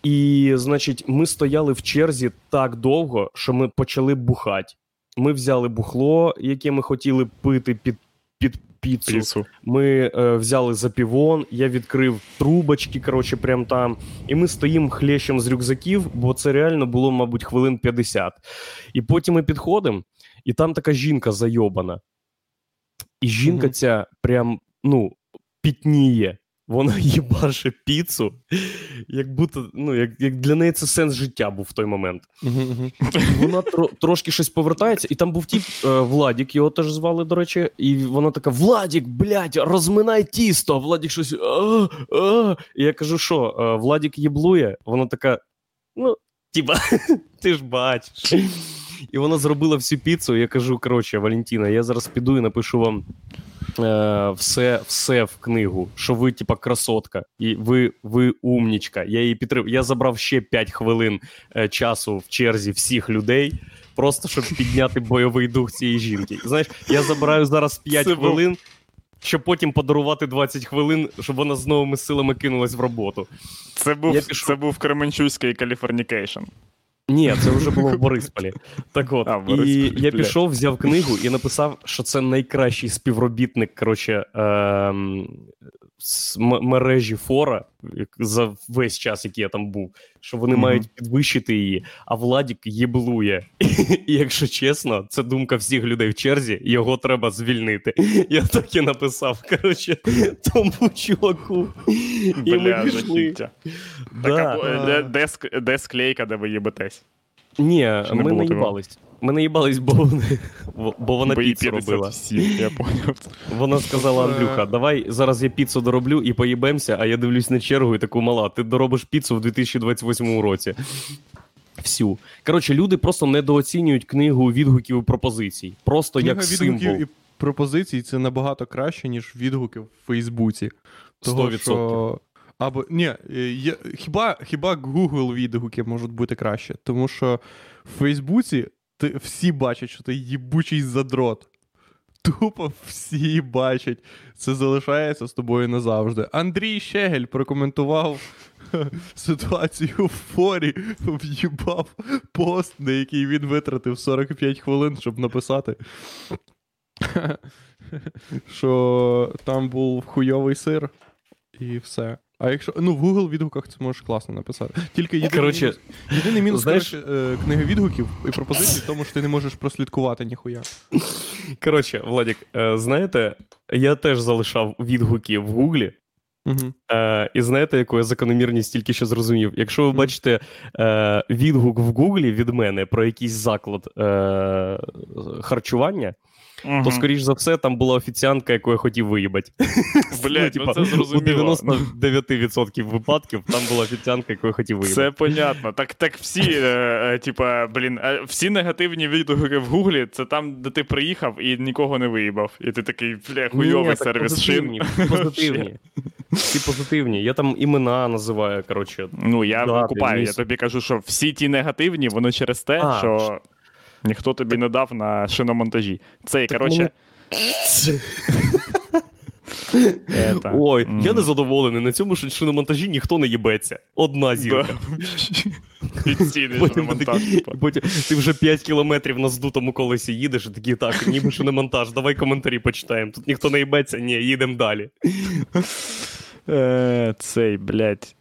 Speaker 1: І, значить, ми стояли в черзі так довго, що ми почали бухати. Ми взяли бухло, яке ми хотіли пити під, під піцу.
Speaker 2: Піцу.
Speaker 1: Ми е, взяли запівон, я відкрив трубочки, коротше, прям там. І ми стоїмо хлещем з рюкзаків, бо це реально було, мабуть, хвилин 50. І потім ми підходимо, і там така жінка зайобана. І жінка
Speaker 3: Мгм.
Speaker 1: ця прям, ну, пітніє. Вона їбаше піцу, як будто, ну, як, як для неї це сенс життя був в той момент. Вона тро, трошки щось повертається, і там був тіп е, Владік, його теж звали, до речі, і вона така: Владік, блядь, розминай тісто. Владік щось. А, а. І я кажу, що е, Владік їблує? Вона така: ну, типа, ти ж бачиш. І вона зробила всю піцу. Я кажу: коротше, Валентіна, я зараз піду і напишу вам е, все, все в книгу, що ви, типа, красотка, і ви, ви умнічка. Я її підтрим... Я забрав ще 5 хвилин е, часу в черзі всіх людей, просто щоб підняти бойовий дух цієї жінки. Знаєш, я забираю зараз 5
Speaker 2: Це
Speaker 1: хвилин. Щоб потім подарувати 20 хвилин, щоб вона з новими силами кинулась в роботу.
Speaker 2: Це був,
Speaker 1: Я пішов.
Speaker 2: це був Кременчуський Californication.
Speaker 1: Ні, це вже було в Борисполі. Так от,
Speaker 2: А, Борисполі,
Speaker 1: і я пішов, взяв книгу і написав, що це найкращий співробітник коротше, ем, з мережі Фора за весь час, який я там був, що вони
Speaker 2: Мгм.
Speaker 1: мають підвищити її, а Владік єблує. І якщо чесно, це думка всіх людей в черзі, його треба звільнити. Я так і написав. Коротше, тому чуваку. І ми пішли. Да.
Speaker 2: Так, або, е, де, де, де склейка, де ви їбетесь?
Speaker 1: Ні,
Speaker 2: Чи не
Speaker 1: ми
Speaker 2: було
Speaker 1: не їбались. Ми не їбались, бо, вони, бо вона
Speaker 2: Бо
Speaker 1: піцу робила.
Speaker 2: 57, я поняв.
Speaker 1: Вона сказала:
Speaker 3: Е.
Speaker 1: Андрюха, давай зараз я піцу дороблю і поїбемося, а я дивлюсь на чергу і таку мала. Ти доробиш піцу в 2028 році. Всю. Коротше, люди просто недооцінюють книгу відгуків і пропозицій. Просто
Speaker 3: Книга
Speaker 1: як символ.
Speaker 3: відгуків і пропозицій це набагато краще, ніж відгуки в Фейсбуці. Того,
Speaker 1: 100%.
Speaker 3: що... Або ні, е, є, хіба, хіба Google відгуки можуть бути краще, тому що в Фейсбуці ти, всі бачать, що ти їбучий задрот. Тупо всі бачать. Це залишається з тобою назавжди. Андрій Щегель прокоментував ситуацію в форі, в'їбав пост, на який він витратив 45 хвилин, щоб написати. що там був хуйовий сир, і все. А якщо. Ну, в Google відгуках це можеш класно написати. Тільки єдиний
Speaker 1: Коротше,
Speaker 3: мінус, єдиний мінус
Speaker 1: знаєш-
Speaker 3: коротше, е, книги відгуків і пропозицій в тому, що ти не можеш прослідкувати ніхуя.
Speaker 1: Коротше, Владік, е, знаєте, я теж залишав відгуки в Гуглі.
Speaker 3: Угу.
Speaker 1: Е, і знаєте, яку я закономірність тільки що зрозумів? Якщо ви бачите е, відгук в Гуглі від мене про якийсь заклад е, харчування, то, скоріш за все, там була офіціантка, яку я хотів виїбати.
Speaker 2: Блядь, ну це
Speaker 1: У
Speaker 2: зрозуміло.
Speaker 1: 99% випадків там була офіціантка, яку я хотів виїбати.
Speaker 2: Це понятно. Так, так всі, е, е, типа, блін, е, всі негативні відгуки в Гуглі це там, де ти приїхав і нікого не виїбав. І ти такий, бля, хуйовий сервіс шин.
Speaker 1: позитивні, позитивні. Всі позитивні. Я там імена називаю, коротше.
Speaker 2: Ну, я
Speaker 1: Да,
Speaker 2: викупаю, я тобі кажу, що всі ті негативні, вони через те, що ніхто тобі не дав на шиномонтажі. Цей, коротше. ета,
Speaker 1: Ой,
Speaker 2: м.
Speaker 1: я не задоволений. На цьому ж шиномонтажі ніхто не їбеться. Одна зірка. Потім, ти вже 5 кілометрів на здутому колесі їдеш, і такий, так, ніби шиномонтаж, давай коментарі почитаємо. Тут ніхто не їбеться, ні, їдемо далі.
Speaker 2: Е, Цей, блядь.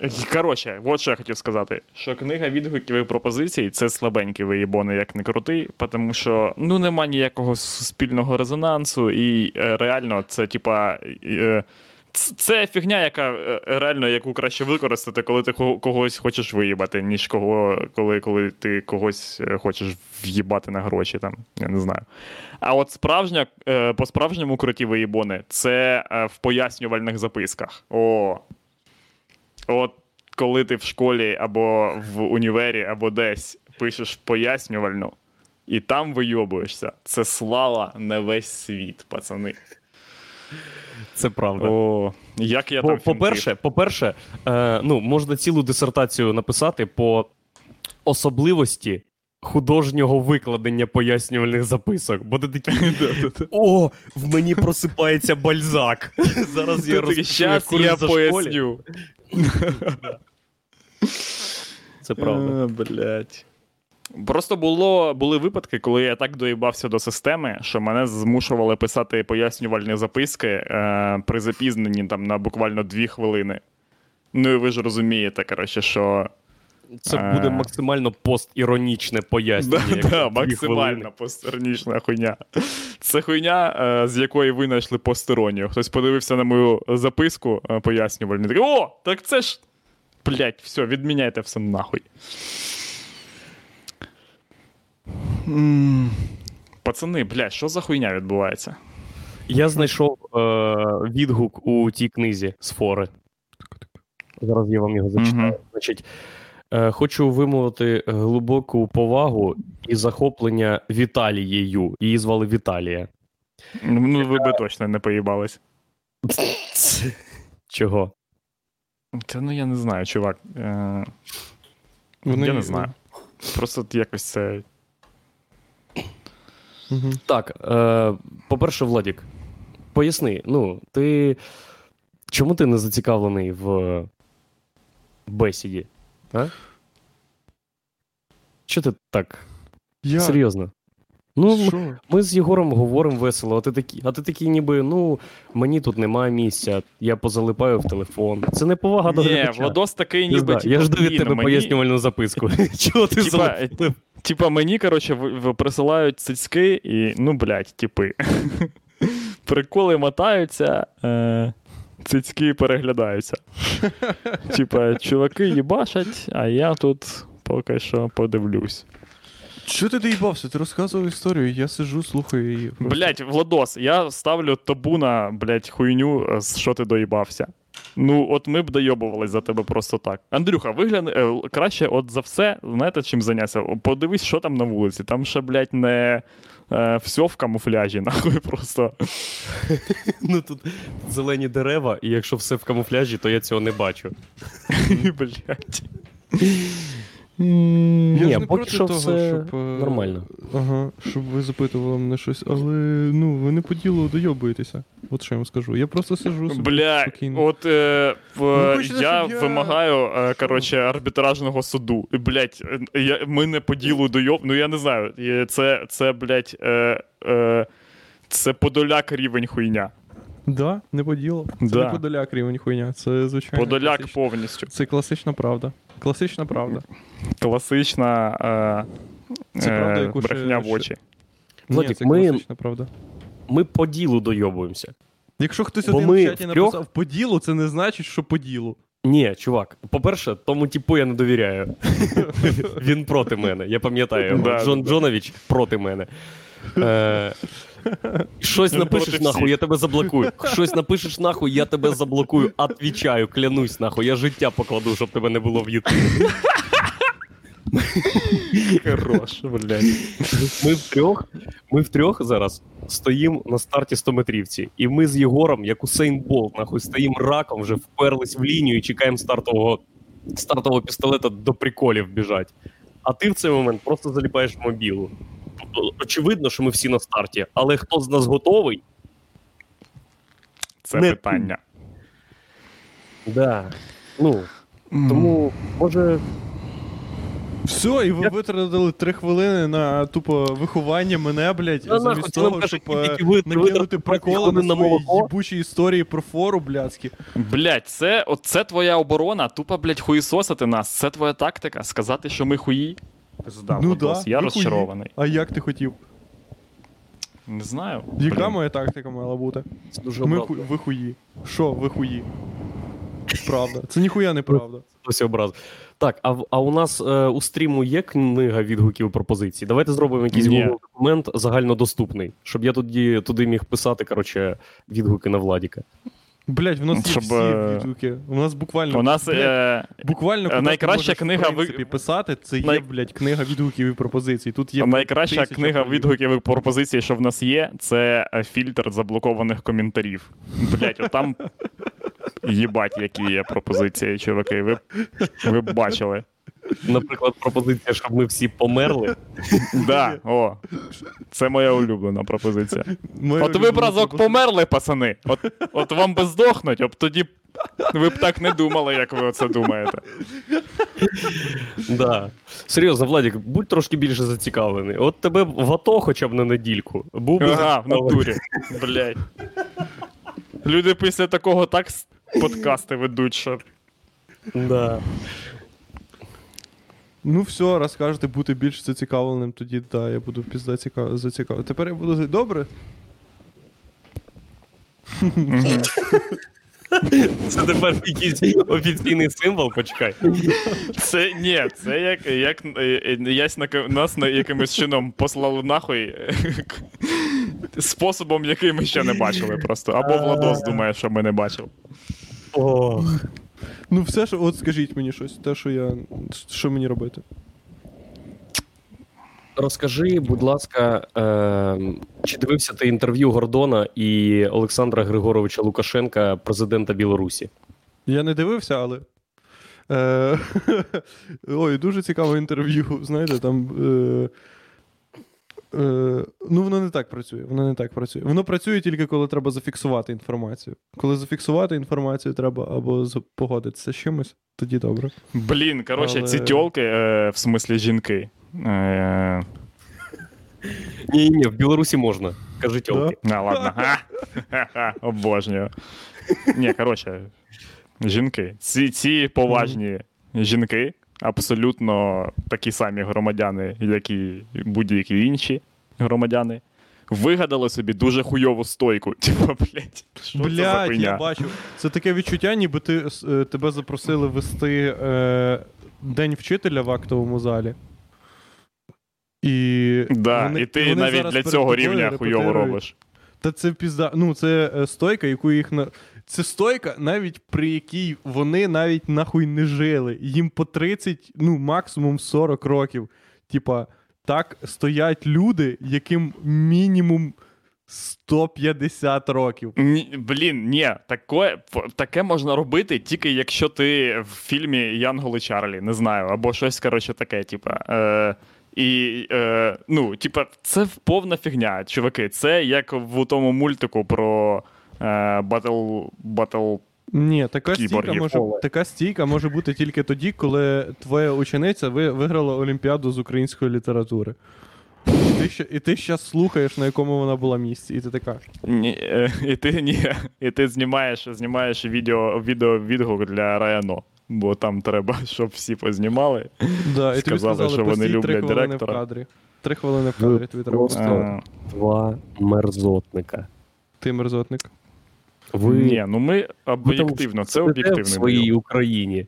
Speaker 2: Коротше, от що я хотів сказати: що книга відгуків і пропозицій це слабенький виїбони, як не крутий, тому що ну нема ніякого суспільного резонансу, і е, реально це типа. е, це фігня, яка е, реально яку краще використати, коли ти когось хочеш виїбати, ніж кого, коли, коли ти когось хочеш в'їбати на гроші. Там, я не знаю. А от справжня, по-справжньому круті виїбони це в пояснювальних записках. О. От коли ти в школі або в універі, або десь пишеш пояснювальну, і там вийобуєшся, це слава на весь світ, пацани.
Speaker 1: Це правда.
Speaker 2: О, як я
Speaker 1: По-
Speaker 2: там
Speaker 1: По-перше, по-перше, е, ну, можна цілу дисертацію написати по особливості художнього викладення пояснювальних записок. Бо ти такий, о, в мені просипається бальзак. Зараз я курс
Speaker 2: я поясню.
Speaker 1: Це правда.
Speaker 2: Блядь. Просто було, були випадки, коли я так доїбався до системи, що мене змушували писати пояснювальні записки е, при запізненні там на буквально дві хвилини. Ну і ви ж розумієте, коротше, що
Speaker 1: Це
Speaker 2: Е.
Speaker 1: буде максимально постіронічне пояснення.
Speaker 2: да, да, максимально
Speaker 1: хвилини.
Speaker 2: постернічна хуйня. Це хуйня, е, з якої ви знайшли постеронію. Хтось подивився на мою записку е, пояснювальну. Такий, о, так це ж. Блять, все, відміняйте все нахуй. Пацани, блядь, що за хуйня відбувається?
Speaker 1: Я знайшов е, відгук у тій книзі з фори. Зараз я вам його зачитаю. Значить, е, хочу вимовити глибоку повагу і захоплення Віталією. Її звали Віталія.
Speaker 2: Ну, ви би точно не поїбались.
Speaker 1: Чого?
Speaker 2: Та ну я не знаю, чувак. Е,
Speaker 3: Вони-
Speaker 2: Я не знаю. Просто якось це.
Speaker 1: Так, е, по-перше, Владік, поясни, ну, ти. Чому ти не зацікавлений в бесіді? А? Що ти так?
Speaker 3: Я...
Speaker 1: Серйозно? Ну,
Speaker 3: Що?
Speaker 1: Ми з Єгором говоримо весело, а ти такий, а ти такий, ніби, ну, мені тут немає місця, я позалипаю в телефон. Це не повага до
Speaker 2: Ні,
Speaker 1: глядача.
Speaker 2: Владос такий, ніби. типу,
Speaker 1: я жду від тебе
Speaker 2: мені-
Speaker 1: пояснювальну записку. Чого ти залипив?
Speaker 2: Типа мені, коротше, присилають цицьки і, ну, блядь, типи. Приколи мотаються, е, цицьки переглядаються. Типа, чуваки їбашать, а я тут поки що подивлюсь.
Speaker 3: Що ти доїбався? Ти розказував історію, я сиджу, слухаю її. Просто-
Speaker 2: Блять, Владос, я ставлю табу на, блять, хуйню, е, з що ти доїбався. Ну, от ми б дойобувались за тебе просто так. Андрюха, вигляне е, краще, от за все, знаєте, чим зайнятися? Подивись, що там на вулиці. Там ще, блядь, не е, все в камуфляжі, нахуй просто.
Speaker 1: Ну тут зелені дерева, і якщо все в камуфляжі, то я цього не бачу.
Speaker 2: блядь.
Speaker 3: Я
Speaker 1: Ні,
Speaker 3: ж не
Speaker 1: поки
Speaker 3: проти
Speaker 1: що
Speaker 3: того,
Speaker 1: все
Speaker 3: щоб, е,
Speaker 1: нормально.
Speaker 3: Ага, щоб ви запитували мене щось, але ну, ви не по ділу дойобуєтеся. От що я вам скажу. Я просто сиджу собі
Speaker 2: Бля,
Speaker 3: спокійно.
Speaker 2: от е, в,
Speaker 3: Ну, хочете,
Speaker 2: я
Speaker 3: щоб я-
Speaker 2: вимагаю, е, коротше, арбітражного суду. І, Блядь, е, я, ми не по ділу дойоб. Ну я не знаю. е, Це, це блядь, е, е, це подоляк рівень хуйня.
Speaker 3: Да, не по ділу. Це
Speaker 2: Да.
Speaker 3: не подоляк рівень хуйня. Це звичайно.
Speaker 2: Подоляк
Speaker 3: класич-
Speaker 2: повністю.
Speaker 3: Це класична правда. Класична правда.
Speaker 2: Класична е,
Speaker 3: Це правда,
Speaker 2: е,
Speaker 3: яку ще-
Speaker 2: брехня в очі.
Speaker 1: Владик,
Speaker 3: Ні, це
Speaker 1: ми-
Speaker 3: класична правда.
Speaker 1: Ми по ділу дойобуємося.
Speaker 3: Якщо хтось
Speaker 1: Бо
Speaker 3: один в чаті
Speaker 1: втрьох-
Speaker 3: написав по ділу, це не значить, що по ділу.
Speaker 1: Ні, чувак, по-перше, тому типу я не довіряю. Він проти мене. Я пам'ятаю Джон. Джонович проти мене. Щось напишеш нахуй, я тебе заблокую. Щось напишеш нахуй, я тебе заблокую. Отвічаю, клянусь нахуй. Я життя покладу, щоб тебе не було в Ютубі.
Speaker 2: Хорош, блядь.
Speaker 1: Ми втрьох, ми втрьох зараз стоїмо на старті 100-метрівці. І ми з Єгором, як Усейн Болт, нахуй, стоїмо раком, вже вперлись в лінію і чекаємо стартового, стартового пістолета до приколів біжать. А ти в цей момент просто заліпаєш в мобілу. Очевидно, що ми всі на старті, але хто з нас готовий?
Speaker 2: Це
Speaker 1: Не
Speaker 2: питання.
Speaker 1: Да. Ну, тому, може,
Speaker 3: Все, і ви витратили три хвилини на тупо виховання мене, блядь,
Speaker 1: Та
Speaker 3: замість
Speaker 1: ти
Speaker 3: того, щоб е, накинути приколи на свої їбучі історії про фору, блядські.
Speaker 2: Блять, це, це твоя оборона, тупо, блять, хуїсосити нас. Це твоя тактика. Сказати, що ми хуї. Пизда,
Speaker 3: Ну да,
Speaker 2: я
Speaker 3: ви
Speaker 2: розчарований.
Speaker 3: А як ти хотів?
Speaker 2: Не знаю.
Speaker 3: Яка
Speaker 2: Блін.
Speaker 3: моя тактика мала бути?
Speaker 1: це дуже
Speaker 3: Ми ху... ви хуї. Що, ви хуї? Правда. Це ніхуя не правда.
Speaker 1: Образ. Так, а, а у нас е, у стріму є книга відгуків пропозицій. Давайте зробимо якийсь
Speaker 2: Ні.
Speaker 1: Google документ загальнодоступний, щоб я тоді туди міг писати коротше, відгуки на Владіка.
Speaker 3: Блять, в нас є
Speaker 2: Щоб,
Speaker 3: всі
Speaker 2: е,
Speaker 3: відгуки. У нас буквально.
Speaker 2: У нас
Speaker 3: блядь,
Speaker 2: е,
Speaker 3: Буквально куди
Speaker 2: найкраща
Speaker 3: ти можеш,
Speaker 2: книга
Speaker 3: в принципі,
Speaker 2: ви-
Speaker 3: писати, це є,
Speaker 2: Най-
Speaker 3: блядь, книга відгуків і пропозицій. Тут є
Speaker 2: найкраща
Speaker 3: тисяча
Speaker 2: книга
Speaker 3: полів.
Speaker 2: відгуків і пропозицій, що в нас є, це е, фільтр заблокованих коментарів. Блять, отам. Їбать, які є пропозиції, чуваки. Ви, ви б бачили.
Speaker 1: Наприклад, пропозиція, щоб ми всі померли.
Speaker 2: Да, о, це моя улюблена пропозиція.
Speaker 3: Моя
Speaker 2: От ви б разок померли, пацани. От, от вам би здохнуть, от тоді ви б так не думали, як ви оце думаєте.
Speaker 1: Да. Серйозно, Владік, будь трошки більше зацікавлений. От тебе в АТО хоча б на недільку. Був би
Speaker 2: Ага, в натурі. Блять. Люди після такого так подкасти ведуть, що.
Speaker 1: Да.
Speaker 3: Ну все, раз кажете бути більш зацікавленим, тоді да, я буду пізда ціка... зацікавлений. Тепер я буду добре.
Speaker 1: Це тепер якийсь офіційний символ, почекай.
Speaker 2: Це ні, це як, як е, е, ясь на, нас на якимось чином послали нахуй способом, який ми ще не бачили просто. Або Владос думає, що ми не бачили.
Speaker 1: Ох.
Speaker 3: Ну все, що от скажіть мені щось, те, що я. Що мені робити?
Speaker 1: Розкажи, будь ласка, е, чи дивився ти інтерв'ю Гордона і Олександра Григоровича Лукашенка, президента Білорусі?
Speaker 3: Я не дивився, але. Е... Ой, дуже цікаве інтерв'ю. Знаєте, там. Е... Е... Ну, воно не так працює. Воно не так працює. Воно працює тільки коли треба зафіксувати інформацію. Коли зафіксувати інформацію, треба або погодитися з чимось, тоді добре.
Speaker 2: Блін, коротше,
Speaker 3: Але-
Speaker 2: ці тьолки, е, в смислі жінки. Е,
Speaker 1: Ні, ні, в Білорусі можна. Кажи тьолки.
Speaker 2: А, ладно. Обожнюю. Ні, коротше, жінки. Ці, ці поважні жінки, абсолютно такі самі громадяни, як і будь-які інші громадяни, вигадали собі дуже хуйову стойку. Типа, блядь, що це за
Speaker 3: Блять,
Speaker 2: хуйня?
Speaker 3: я бачу. Це таке відчуття, ніби ти, е, тебе запросили вести е, День вчителя в актовому залі. І,
Speaker 2: Да,
Speaker 3: вони-
Speaker 2: і ти
Speaker 3: вони
Speaker 2: навіть для цього рівня хуйово робиш.
Speaker 3: Та це пізда. Ну, це е, стойка, яку їх на. Це стойка, навіть при якій вони навіть нахуй не жили. Їм по 30, ну, максимум 40 років. Типа, так стоять люди, яким мінімум 150 років.
Speaker 2: Ні, блін, ні, таке, таке можна робити тільки якщо ти в фільмі Янголи Чарлі, не знаю, або щось, коротше, таке, типа. Е, і, е, ну, типа, це повна фігня, чуваки. Це як в тому мультику про Батл. Батл.
Speaker 3: Ні, така стійка, може, така стійка може бути тільки тоді, коли твоя учениця виграла Олімпіаду з української літератури. І ти, ще, і ти щас слухаєш, на якому вона була місці, і ти така.
Speaker 2: Ні, е, і ти ні, і ти знімаєш, знімаєш відео, відео відгук для Райано. Бо там треба, щоб всі познімали.
Speaker 3: Да, і тобі
Speaker 2: Сказали,
Speaker 3: сказали,
Speaker 2: що вони люблять
Speaker 3: хвилини
Speaker 2: директора.
Speaker 3: в кадрі. Три хвилини в кадрі, тобі треба
Speaker 1: просто- Два мерзотника.
Speaker 3: Ти мерзотник.
Speaker 1: Ви,
Speaker 2: Ні, ну ми
Speaker 1: ви
Speaker 2: об'єктивно, це
Speaker 1: сидите
Speaker 2: об'єктивний
Speaker 1: в своїй. Україні.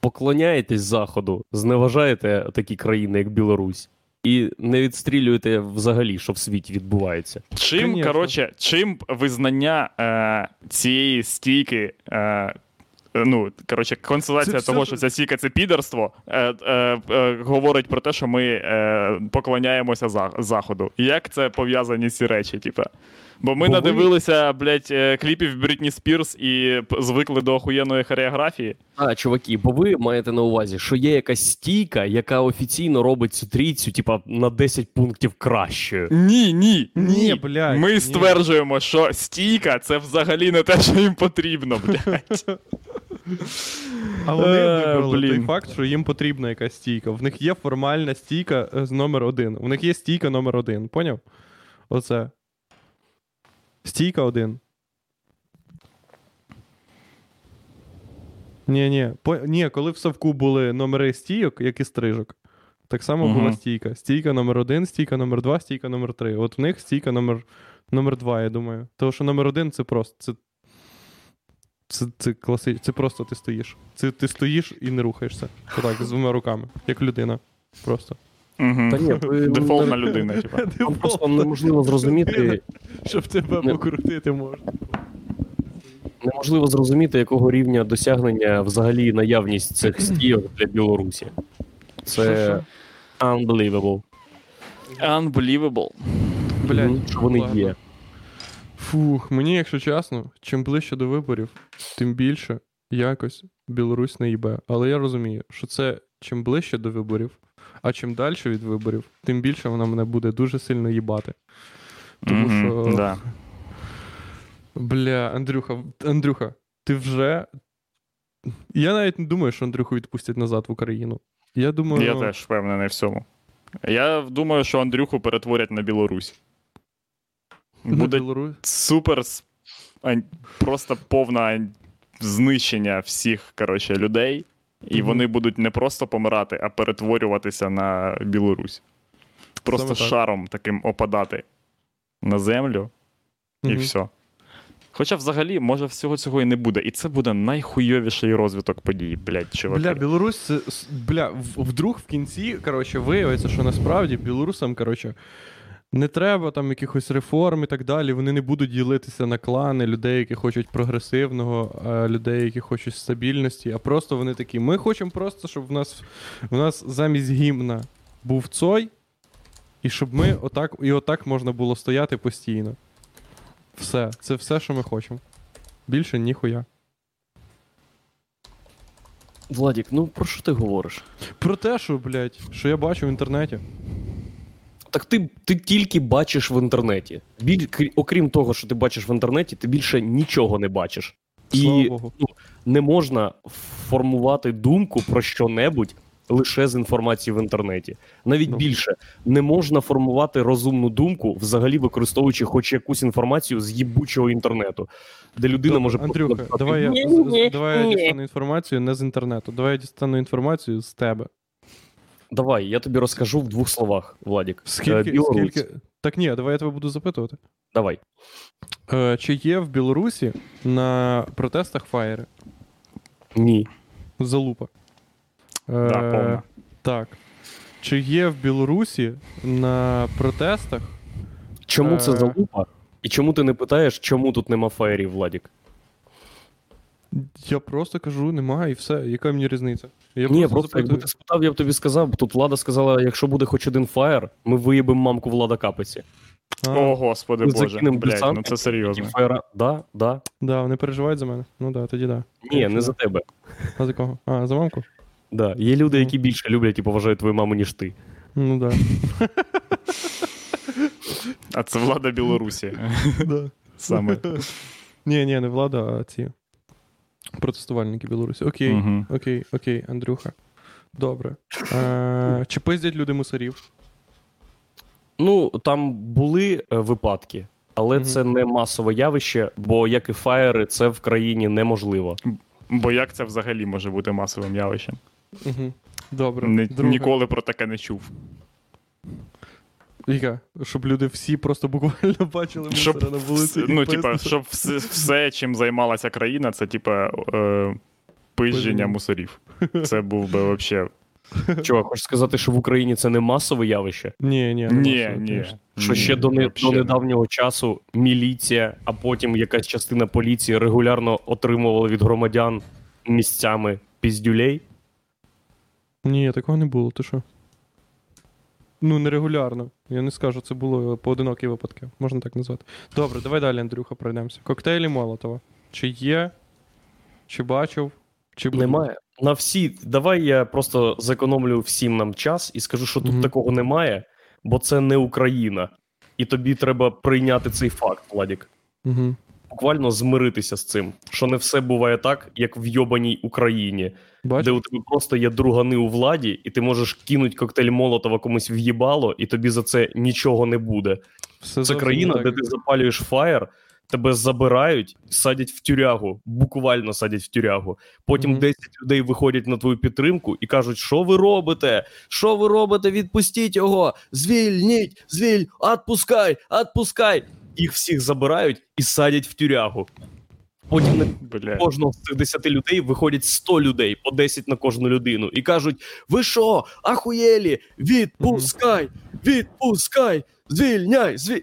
Speaker 1: Поклоняєтесь Заходу, зневажаєте такі країни, як Білорусь, і не відстрілюєте взагалі, що в світі відбувається.
Speaker 2: Чим, коротше, чим визнання е, цієї стійки. Е, Ну, коротше, констатація того,
Speaker 3: що-
Speaker 2: що ця стійка це підерство, е, е, е, говорить про те, що ми е, поклоняємося за, заходу. Як це пов'язані ці речі? Типа? Бо ми
Speaker 1: Бо ви-
Speaker 2: надивилися, блядь, е, кліпів Брітні Спірс і звикли до охуєнної хореографії.
Speaker 1: А, чуваки, бо ви маєте на увазі, що є якась стійка, яка офіційно робить цю трійцю, типа, на 10 пунктів кращою.
Speaker 2: Ні, ні, ні.
Speaker 3: Ні, блядь,
Speaker 2: Ми
Speaker 3: ні.
Speaker 2: стверджуємо, що стійка це взагалі не те, що їм потрібно, блядь.
Speaker 3: А вони
Speaker 2: Е,
Speaker 3: вибрали той факт, що їм потрібна якась стійка. В них є формальна стійка е, з номер один. У них є стійка номер один. Поняв? Оце. Стійка один. Ні, ні. По... Ні, коли в совку були номери стійок, як і стрижок, так само була стійка. Стійка номер один, стійка номер два, стійка номер три. От в них стійка номер, номер два, я думаю. Тому що номер один це просто. Це, це, це класично. Це просто ти стоїш. Це ти стоїш і не рухаєшся. Отак, з двома руками, як людина. Просто.
Speaker 1: Та ні, ви
Speaker 2: Дефолтна людина, типа.
Speaker 1: Там просто неможливо зрозуміти,
Speaker 3: Щоб тебе
Speaker 1: Не-
Speaker 3: покрутити можна.
Speaker 1: неможливо зрозуміти, якого рівня досягнення взагалі наявність цих стійок для Білорусі. Це unbelievable.
Speaker 2: Unbelievable.
Speaker 3: Блядь,
Speaker 1: Мгм, що вони
Speaker 3: ладно.
Speaker 1: є.
Speaker 3: Фух, мені, якщо чесно, чим ближче до виборів, тим більше якось Білорусь не їбе. Але я розумію, що це чим ближче до виборів, а чим далі від виборів, тим більше вона мене буде дуже сильно їбати. Тому
Speaker 2: Мгм,
Speaker 3: що.
Speaker 2: да.
Speaker 3: Бля, Андрюха, Андрюха, ти вже. Я навіть не думаю, що Андрюху відпустять назад в Україну. Я думаю,
Speaker 2: Я теж впевнений в цьому. Я думаю, що Андрюху перетворять на Білорусь.
Speaker 3: на
Speaker 2: Буде
Speaker 3: Білорусь.
Speaker 2: супер просто повне знищення всіх коротше, людей, і вони будуть не просто помирати, а перетворюватися на Білорусь. Просто
Speaker 3: Саме так.
Speaker 2: шаром таким опадати на землю, і
Speaker 3: Мгм.
Speaker 2: все. Хоча взагалі, може, всього цього і не буде. І це буде найхуйовіший розвиток подій, блядь, чуваки.
Speaker 3: Бля, Білорусь, це, бля, вдруг в кінці, коротше, виявиться, що насправді білорусам, коротше, не треба там якихось реформ і так далі. Вони не будуть ділитися на клани людей, які хочуть прогресивного, а людей, які хочуть стабільності. А просто вони такі: ми хочемо просто, щоб в нас, в нас замість гімна був цой, і щоб ми отак, і отак можна було стояти постійно. Все, це все, що ми хочемо. Більше ніхуя.
Speaker 1: Владік, ну про що ти говориш?
Speaker 3: Про те, що, блядь, що я бачу в інтернеті.
Speaker 1: Так ти, ти тільки бачиш в інтернеті. Біль, окрім того, що ти бачиш в інтернеті, ти більше нічого не бачиш.
Speaker 3: Слава
Speaker 1: І
Speaker 3: Богу.
Speaker 1: не можна формувати думку про що-небудь лише з інформації в інтернеті. Навіть
Speaker 3: Ну.
Speaker 1: більше не можна формувати розумну думку, взагалі використовуючи хоч якусь інформацію з їбучого інтернету, де людина
Speaker 3: Добре,
Speaker 1: може
Speaker 3: Андрюха, давай я,
Speaker 1: «Ні,
Speaker 3: з-
Speaker 1: ні,
Speaker 3: з- давай я дістану інформацію не з інтернету. Давай я дістану інформацію з тебе.
Speaker 1: Давай, я тобі розкажу в двох словах, Владік. Е,
Speaker 3: Скільки,
Speaker 1: Білорусь.
Speaker 3: скільки... Так ні, давай я тебе буду запитувати.
Speaker 1: Давай.
Speaker 3: Е, чи є в Білорусі на протестах фаєри?
Speaker 1: Ні.
Speaker 3: Залупа. Е,
Speaker 2: Да, повна.
Speaker 3: Так. Чи є в Білорусі на протестах?
Speaker 1: Чому це
Speaker 3: Е.
Speaker 1: залупа? І чому ти не питаєш, чому тут нема фаєрів, Владік?
Speaker 3: Я просто кажу, немає, і все. Яка мені різниця? Я
Speaker 1: Ні, просто якби ти спитав, я б тобі сказав, тут влада сказала, якщо буде хоч один фаєр, ми виїбемо мамку влада капиці.
Speaker 3: А,
Speaker 2: О, господи
Speaker 1: Ми
Speaker 2: Боже,
Speaker 1: закинемо
Speaker 2: блядь,
Speaker 1: десант,
Speaker 2: ну це серйозно.
Speaker 1: І фаєра. Да, да.
Speaker 3: Да, вони переживають за мене. Ну да, тоді да.
Speaker 1: Ні, не за тебе.
Speaker 3: А за кого? А, за мамку?
Speaker 1: Да. Є люди, які більше люблять і поважають твою маму, ніж ти.
Speaker 3: Ну да.
Speaker 2: А це влада Білорусі.
Speaker 3: да.
Speaker 2: Саме.
Speaker 3: Ні, ні, не влада, а ці протестувальники Білорусі. Окей,
Speaker 2: Мгм.
Speaker 3: окей, окей, Андрюха. Добре. Е, чи пиздять люди мусорів?
Speaker 1: Ну, там були е, випадки, але
Speaker 3: Мгм.
Speaker 1: це не масове явище, бо як і фаєри, це в країні неможливо.
Speaker 2: Бо як це взагалі може бути масовим явищем?
Speaker 3: Угу. Добре.
Speaker 2: Ні-
Speaker 3: Друге.
Speaker 2: ніколи про таке не чув.
Speaker 3: Віка, щоб люди всі просто буквально бачили
Speaker 2: Щоб,
Speaker 3: на вулиці.
Speaker 2: вс- ну, типа, щоб все, все, чим займалася країна, це типа е,
Speaker 3: Пиження.
Speaker 2: пиження мусорів. Це був би взагалі.
Speaker 1: Чого, хочеш сказати, що в Україні це не масове явище?
Speaker 3: Ні, ні,
Speaker 2: Ні, ні.
Speaker 1: Що ще до, не, до
Speaker 2: не.
Speaker 1: недавнього часу міліція, а потім якась частина поліції регулярно отримувала від громадян місцями піздюлей.
Speaker 3: Ні, такого не було, ти що? Ну, нерегулярно. Я не скажу, це було поодинокі випадки, можна так назвати. Добре, давай далі, Андрюха, пройдемося. Коктейлі Молотова. Чи є, чи бачив, чи буде?
Speaker 1: Немає. На всі, давай я просто зекономлю всім нам час і скажу, що тут
Speaker 3: Мгм.
Speaker 1: такого немає, бо це не Україна. І тобі треба прийняти цей факт, Владік.
Speaker 3: Угу.
Speaker 1: Буквально змиритися з цим, що не все буває так, як в йобаній Україні, де у тебе просто є другани у владі, і ти можеш кинуть коктейль Молотова комусь в'їбало, і тобі за це нічого не буде.
Speaker 3: Все
Speaker 1: Це країна,
Speaker 3: не
Speaker 1: де ти запалюєш фаєр, тебе забирають, садять в тюрягу, буквально садять в тюрягу. Потім
Speaker 3: Мгм.
Speaker 1: 10 людей виходять на твою підтримку і кажуть: що ви робите? Що ви робите? Відпустіть його! Звільніть! Звіль! Отпускай! Отпускай! Їх всіх забирають і садять в тюрягу. Потім на кожного з цих 10 людей виходять 100 людей, по 10 на кожну людину, і кажуть: Ви що, ахуєлі? Відпускай! Відпускай! Звільняй! Звіль...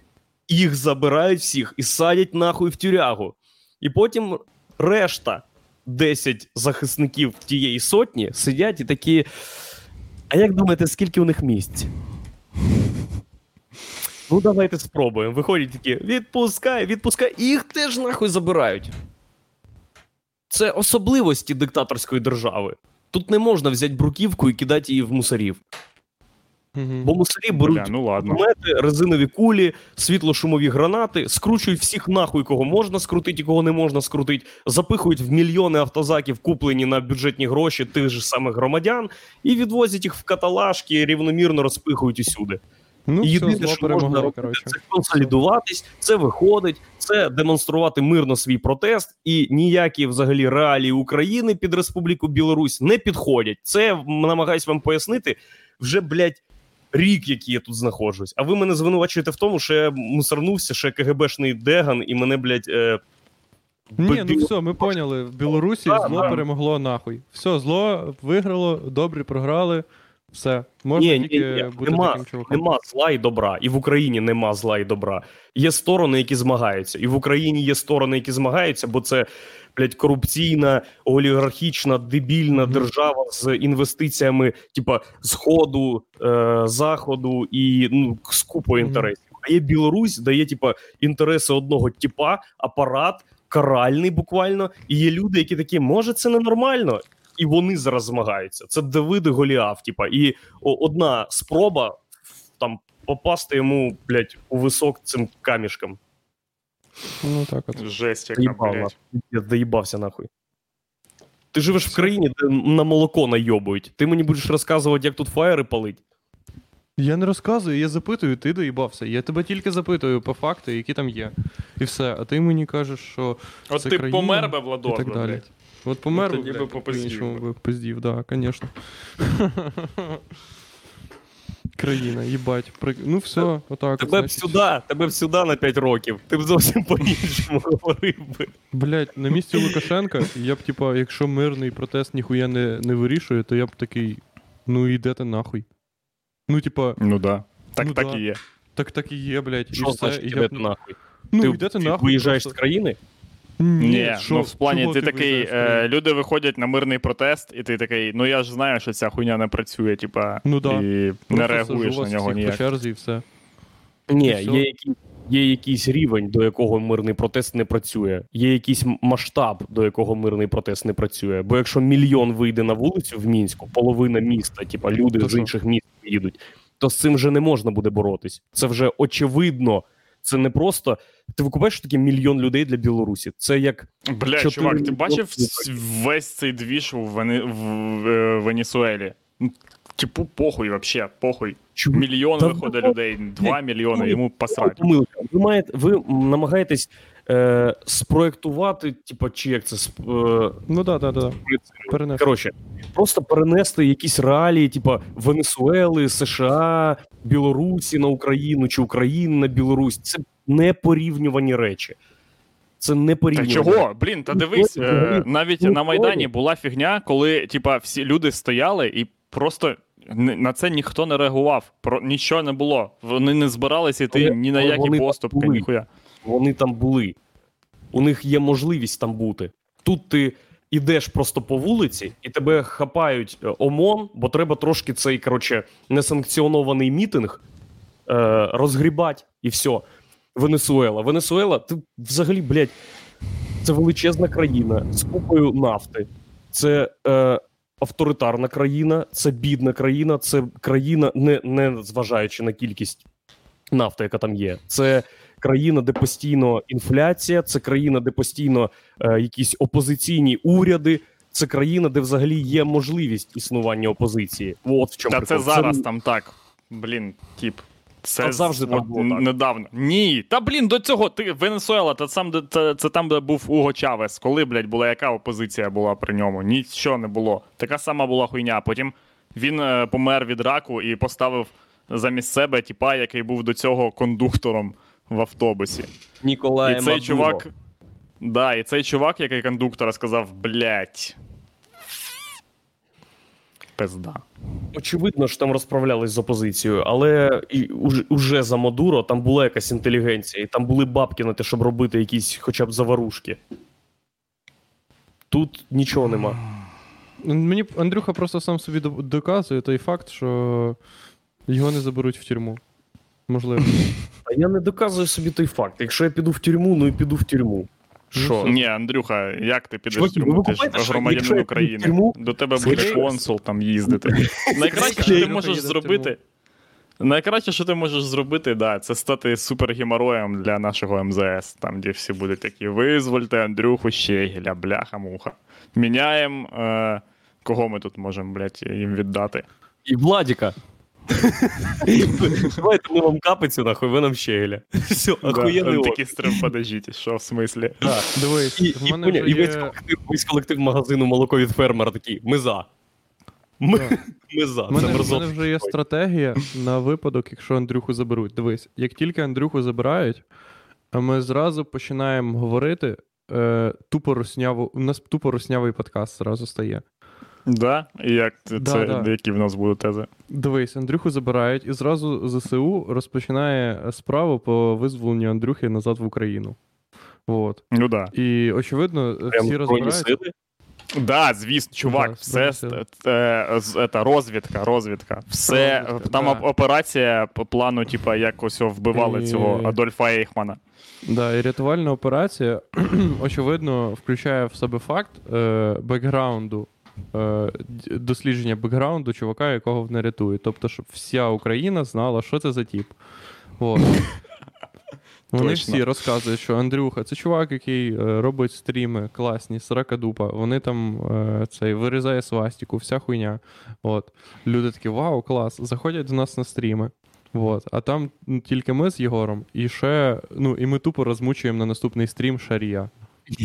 Speaker 1: Їх забирають всіх і садять нахуй в тюрягу. І потім решта 10 захисників тієї сотні сидять і такі. А як думаєте, скільки у них місць? Ну, давайте спробуємо. Виходять такі: відпускай, відпускай, і їх теж нахуй забирають. Це особливості диктаторської держави. Тут не можна взяти бруківку і кидати її в мусорів. Бо мусорі беруть
Speaker 2: Бля, ну ладно.
Speaker 1: кулемети, резинові кулі, світлошумові гранати, скручують всіх нахуй, кого можна скрутити і кого не можна скрутити, запихують в мільйони автозаків, куплені на бюджетні гроші тих же самих громадян, і відвозять їх в каталажки, рівномірно розпихують усюди.
Speaker 3: Ну,
Speaker 1: І
Speaker 3: все,
Speaker 1: Єдине,
Speaker 3: зло
Speaker 1: що можна робити,
Speaker 3: коротше.
Speaker 1: це консолідуватись, це виходить, це демонструвати мирно свій протест, і ніякі взагалі реалії України під Республіку Білорусь не підходять. Це намагаюсь вам пояснити вже, блядь, рік, який я тут знаходжусь. А ви мене звинувачуєте в тому, що я мусорнувся, що я КГБшний деган, і мене, блядь, е,
Speaker 3: Ні, ну все, ми поняли. В Білорусі зло
Speaker 1: да.
Speaker 3: перемогло нахуй. Все, зло виграло, добрі програли. Все. Можна
Speaker 1: Ні, ні,
Speaker 3: тільки
Speaker 1: ні,
Speaker 3: бути
Speaker 1: нема,
Speaker 3: таким чуваком.
Speaker 1: нема зла і добра. І в Україні нема зла і добра. Є сторони, які змагаються. І в Україні є сторони, які змагаються, бо це блядь, корупційна, олігархічна, дебільна
Speaker 3: Мгм.
Speaker 1: держава з інвестиціями, типа сходу, е, заходу і ну, з купою інтересів. А є Білорусь, де є типа інтереси одного типа, апарат каральний буквально. І є люди, які такі, може, це ненормально. І вони зараз змагаються. Це Давид і Голіаф, типа, і о- одна спроба там попасти йому, блядь, у висок цим камішком.
Speaker 3: Ну так от.
Speaker 2: Жесть, яка,
Speaker 1: Заїбав,
Speaker 2: блядь.
Speaker 1: Я доїбався нахуй. Ти живеш в країні, де на молоко найобують. Ти мені будеш розказувати, як тут фаєри палить.
Speaker 3: Я не розказую, я запитую, ти доїбався. Я тебе тільки запитую по факту, які там є. І все. А ти мені кажеш, що.
Speaker 2: От
Speaker 3: це
Speaker 2: ти
Speaker 3: країна
Speaker 2: помер би,
Speaker 3: і так далі.
Speaker 2: блядь.
Speaker 3: От помер
Speaker 2: Ну,
Speaker 3: би,
Speaker 2: тоді би
Speaker 3: по-іншому
Speaker 2: би.
Speaker 3: пиздів, да, звісно. Країна, їбать. При... Ну все, отак. от,
Speaker 1: Тебе б сюди, тебе б сюди на 5 років. Ти б зовсім по-іншому говорив би.
Speaker 3: Блять, на місці Лукашенка, я б, типа, якщо мирний протест ніхуя не, не вирішує, то я б такий. Ну йдете нахуй. Ну, типа,
Speaker 2: Ну да. Так,
Speaker 3: Ну
Speaker 2: так
Speaker 3: да.
Speaker 2: і є.
Speaker 3: так так і є, блядь, і
Speaker 1: Що
Speaker 3: все.
Speaker 1: значить
Speaker 3: і я б...
Speaker 1: нахуй?
Speaker 3: Ну,
Speaker 1: ти
Speaker 3: йдете
Speaker 1: ти
Speaker 3: нахуй.
Speaker 1: виїжджаєш
Speaker 3: просто.
Speaker 1: з країни?
Speaker 2: Ні,
Speaker 3: що-
Speaker 2: ну в плані ти такий, е, люди виходять на мирний протест, і ти такий, ну я ж знаю, що ця хуйня не працює, типа,
Speaker 3: Ну да.
Speaker 2: і не реагуєш на нього ніяк.
Speaker 3: по черзі і все.
Speaker 1: Ні,
Speaker 3: І
Speaker 1: є, є якийсь рівень, до якого мирний протест не працює. Є якийсь масштаб, до якого мирний протест не працює. Бо якщо мільйон вийде на вулицю в мінську, половина міста, типа люди
Speaker 3: То
Speaker 1: з
Speaker 3: що?
Speaker 1: інших міст їдуть, то з цим вже не можна буде боротись. Це вже очевидно. Це не просто. Ти викупаєш що таке мільйон людей для Білорусі. Це як
Speaker 2: Бля,
Speaker 1: 4...
Speaker 2: чувак, ти бачив весь цей двіж в, Вене... в е, Венесуелі? Типу, похуй вообще, похуй.
Speaker 1: Чому?
Speaker 2: Мільйон
Speaker 1: Та
Speaker 2: виходить
Speaker 1: ну,
Speaker 2: людей, два мільйони,
Speaker 1: ну,
Speaker 2: йому
Speaker 1: посрати. Ви маєте, ви намагаєтесь е, спроектувати, типа, чи як це сп- е,
Speaker 3: Ну так, так, так. Перенести.
Speaker 1: Коротше, просто перенести якісь реалії, типа Венесуели, США, Білорусі на Україну чи України на Білорусь. Це не порівнювані речі. Це не
Speaker 2: Та чого? Блін, та дивись, е, навіть на Майдані була фігня, коли типа всі люди стояли і просто. На це ніхто не реагував, про нічого не було. Вони не збиралися йти ні на які поступки, ніхуя.
Speaker 1: Вони там були. У них є можливість там бути. Тут ти ідеш просто по вулиці, і тебе хапають е, ОМОН, бо треба трошки цей, коротше, несанкціонований мітинг е, розгрібати, і все. Венесуела. Венесуела, ти взагалі, блядь, це величезна країна з купою нафти. Це е, авторитарна країна, це бідна країна, це країна, не, не зважаючи на кількість нафти, яка там є. Це країна, де постійно інфляція, це країна, де постійно е, якісь опозиційні уряди. Це країна, де взагалі є можливість існування опозиції. От в чому
Speaker 2: Та це зараз там так. Блін, тіп. Це
Speaker 1: завжди там було так.
Speaker 2: недавно. Ні, та блін, до цього ти Венесуела, та сам де- це, це там, де був Уго Чавес. Коли, блядь, була яка опозиція була при ньому? Нічого не було. Така сама була хуйня. Потім він е, помер від раку і поставив замість себе тіпа, який був до цього кондуктором в автобусі.
Speaker 1: Ніколая
Speaker 2: і цей
Speaker 1: Мадуро.
Speaker 2: чувак. Да, і цей чувак, який кондуктора, сказав: блядь. Пизда.
Speaker 1: Очевидно, що там розправлялись з опозицією, але і уже, уже за Мадуро там була якась інтелігенція, і там були бабки на те, щоб робити якісь хоча б заварушки. Тут нічого нема.
Speaker 3: Мені Андрюха просто сам собі доказує той факт, що його не заберуть в тюрму. Можливо.
Speaker 1: А я не доказую собі той факт. Якщо я піду в тюрму, ну і піду в тюрму. Що?
Speaker 2: Ні, Андрюха, як ти підеш в тюрму? Ти ж громадянин України.
Speaker 1: тюрму,
Speaker 2: До тебе буде консул там їздити. Найкраще, що ти можеш зробити. Найкраще, що ти можеш зробити, да, це стати супергемороєм для нашого МЗС, там, де всі будуть такі: визвольте Андрюху Щегеля, бляха-муха. Міняємо. Е, кого ми тут можемо, блядь, їм віддати?
Speaker 1: І Владіка. Давайте ми вам капицю, нахуй, ви нам щегеля. Все, охуєнний
Speaker 2: такі стрим, подождіть, що в смислі?
Speaker 3: Дивись,
Speaker 1: І,
Speaker 3: в мене вже
Speaker 1: весь,
Speaker 3: є...
Speaker 1: колектив, весь колектив магазину молоко від фермера такий. Ми за. Ми, ми за.
Speaker 3: В мене, мене вже є стратегія на випадок, якщо Андрюху заберуть. Дивись, як тільки Андрюху забирають, ми зразу починаємо говорити. Е, тупо русняву, у нас тупо руснявий подкаст зразу стає.
Speaker 2: Да? І як це,
Speaker 3: Да,
Speaker 2: це
Speaker 3: да.
Speaker 2: які в нас будуть тези?
Speaker 3: Дивись, Андрюху забирають, і зразу ЗСУ розпочинає справу по визволенню Андрюхи назад в Україну. От.
Speaker 2: Ну да.
Speaker 3: І очевидно,
Speaker 1: Прям
Speaker 3: всі розбираються.
Speaker 2: Да, звісно, чувак,
Speaker 3: Да,
Speaker 2: все
Speaker 3: Збройні
Speaker 2: ст- е, розвідка, розвідка. Все
Speaker 3: Розвідка,
Speaker 2: там
Speaker 3: да.
Speaker 2: операція по плану, типа, як ось вбивали
Speaker 3: І-
Speaker 2: цього Адольфа Ейхмана.
Speaker 3: Да, і рятувальна операція, очевидно, включає в себе факт е, бекграунду, е, дослідження бекграунду чувака, якого вони рятують. Тобто, щоб вся Україна знала, що це за тіп. От. Вони
Speaker 2: Точно.
Speaker 3: всі розказують, що Андрюха, це чувак, який е, робить стріми класні, срака дупа. Вони там е, цей вирізає свастику, вся хуйня. От. Люди такі, вау, клас, заходять до нас на стріми. Вот. А там тільки ми з Єгором, і ще, ну, і ми тупо розмучуємо на наступний стрім Шарія.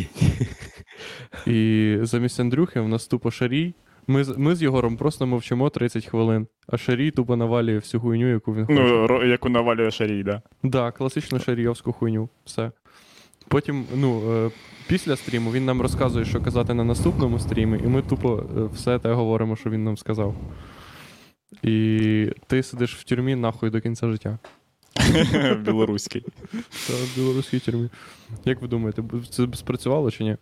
Speaker 3: І замість Андрюхи в нас тупо Шарій. Ми, ми з Єгором просто мовчимо 30 хвилин, а Шарій тупо навалює всю хуйню, яку він хоче.
Speaker 2: Ну, яку навалює Шарій, да.
Speaker 3: Да, класичну шарійовську хуйню. Все. Потім, ну, е, після стріму він нам розказує, що казати на наступному стрімі, і ми тупо е, все те говоримо, що він нам сказав. І ти сидиш в тюрмі нахуй до кінця життя.
Speaker 2: Білоруський.
Speaker 3: Та в білоруській тюрмі. Як ви думаєте, це спрацювало чи ні?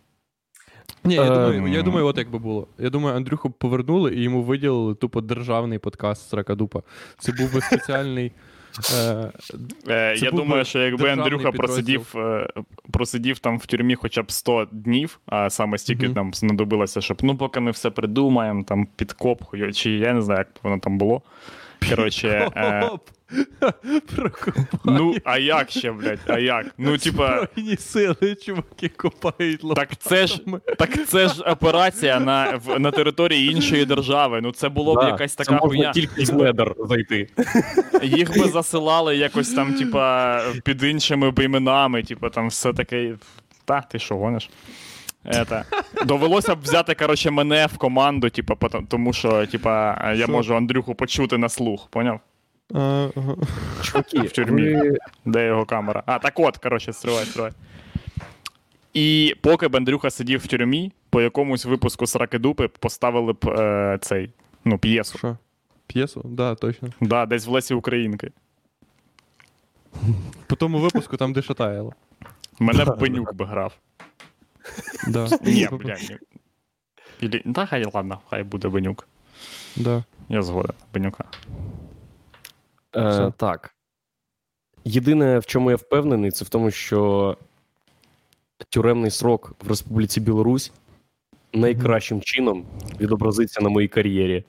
Speaker 3: Ні, я,
Speaker 1: Ем.
Speaker 3: думаю, я думаю, от як би було. Я думаю, Андрюху повернули і йому виділили тупо державний подкаст Сракадупа. Це був би спеціальний. Е,
Speaker 2: Е,
Speaker 3: Це
Speaker 2: я думаю, що якби Андрюха просидів, е, просидів там в тюрмі хоча б 100 днів, а саме стільки
Speaker 3: Мгм.
Speaker 2: там знадобилося, щоб ну поки ми все придумаємо, там підкоп, чи я не знаю, як воно там було. Коротше, е, ну, а як ще, блядь? А як? Ну, типа.
Speaker 3: Збройні сили, чуваки копають
Speaker 2: Так це ж так це ж операція на, в, на території іншої держави. Ну це було б
Speaker 1: Да,
Speaker 2: якась
Speaker 1: це
Speaker 2: така
Speaker 1: можна
Speaker 2: хуйня.
Speaker 1: тільки з недер зайти.
Speaker 2: Їх би засилали якось там, типа, під іншими іменами, типа там все таке. Та, ти що гониш? Это. Довелося б взяти, коротше, мене в команду, типа, потом- тому що, типа, я можу Андрюху почути на слух, поняв?
Speaker 1: Чуваки,
Speaker 2: В тюрмі.
Speaker 1: ви
Speaker 2: Де його камера? А, так от, коротше, стривай, стривай. І поки б Андрюха сидів в тюрмі, по якомусь випуску Сракидупи поставили б е, цей, ну, п'єсу.
Speaker 3: Що? П'єсу? Да, точно.
Speaker 2: Да, десь в Лесі Українки.
Speaker 3: По тому випуску там де шатаяло.
Speaker 2: Мене б Бенюк би грав.
Speaker 3: Да.
Speaker 2: Ні, бля, ні. Ілі... Та хай ладно, хай буде Бенюк.
Speaker 3: Да.
Speaker 2: Я згоден, Бенюка.
Speaker 1: Е,
Speaker 3: Все.
Speaker 1: так. Єдине, в чому я впевнений, це в тому, що тюремний срок в Республіці Білорусь найкращим чином відобразиться на моїй кар'єрі.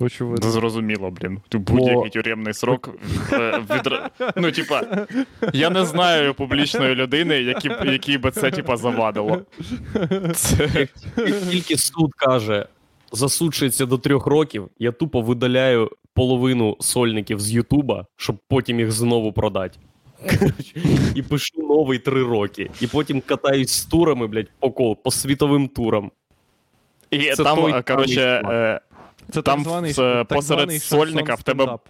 Speaker 3: Очевидно.
Speaker 2: Зрозуміло, блін. Будь-який тюремний срок е, відра... Ну, типа, я не знаю публічної людини, які, якій би це, типа, завадило. Це...
Speaker 1: Як тільки суд каже, засуджується до трьох років, я тупо видаляю половину сольників з Ютуба, щоб потім їх знову продати. І пишу новий три роки. І потім катаюсь з турами, блядь, по кол, по світовим турам.
Speaker 2: І
Speaker 1: Це
Speaker 2: там,
Speaker 1: той
Speaker 2: е, коротше, е,
Speaker 3: Це
Speaker 2: Там
Speaker 3: так званий,
Speaker 2: в-
Speaker 3: так
Speaker 2: посеред
Speaker 3: званий
Speaker 2: сольника в тебе-
Speaker 3: стендап.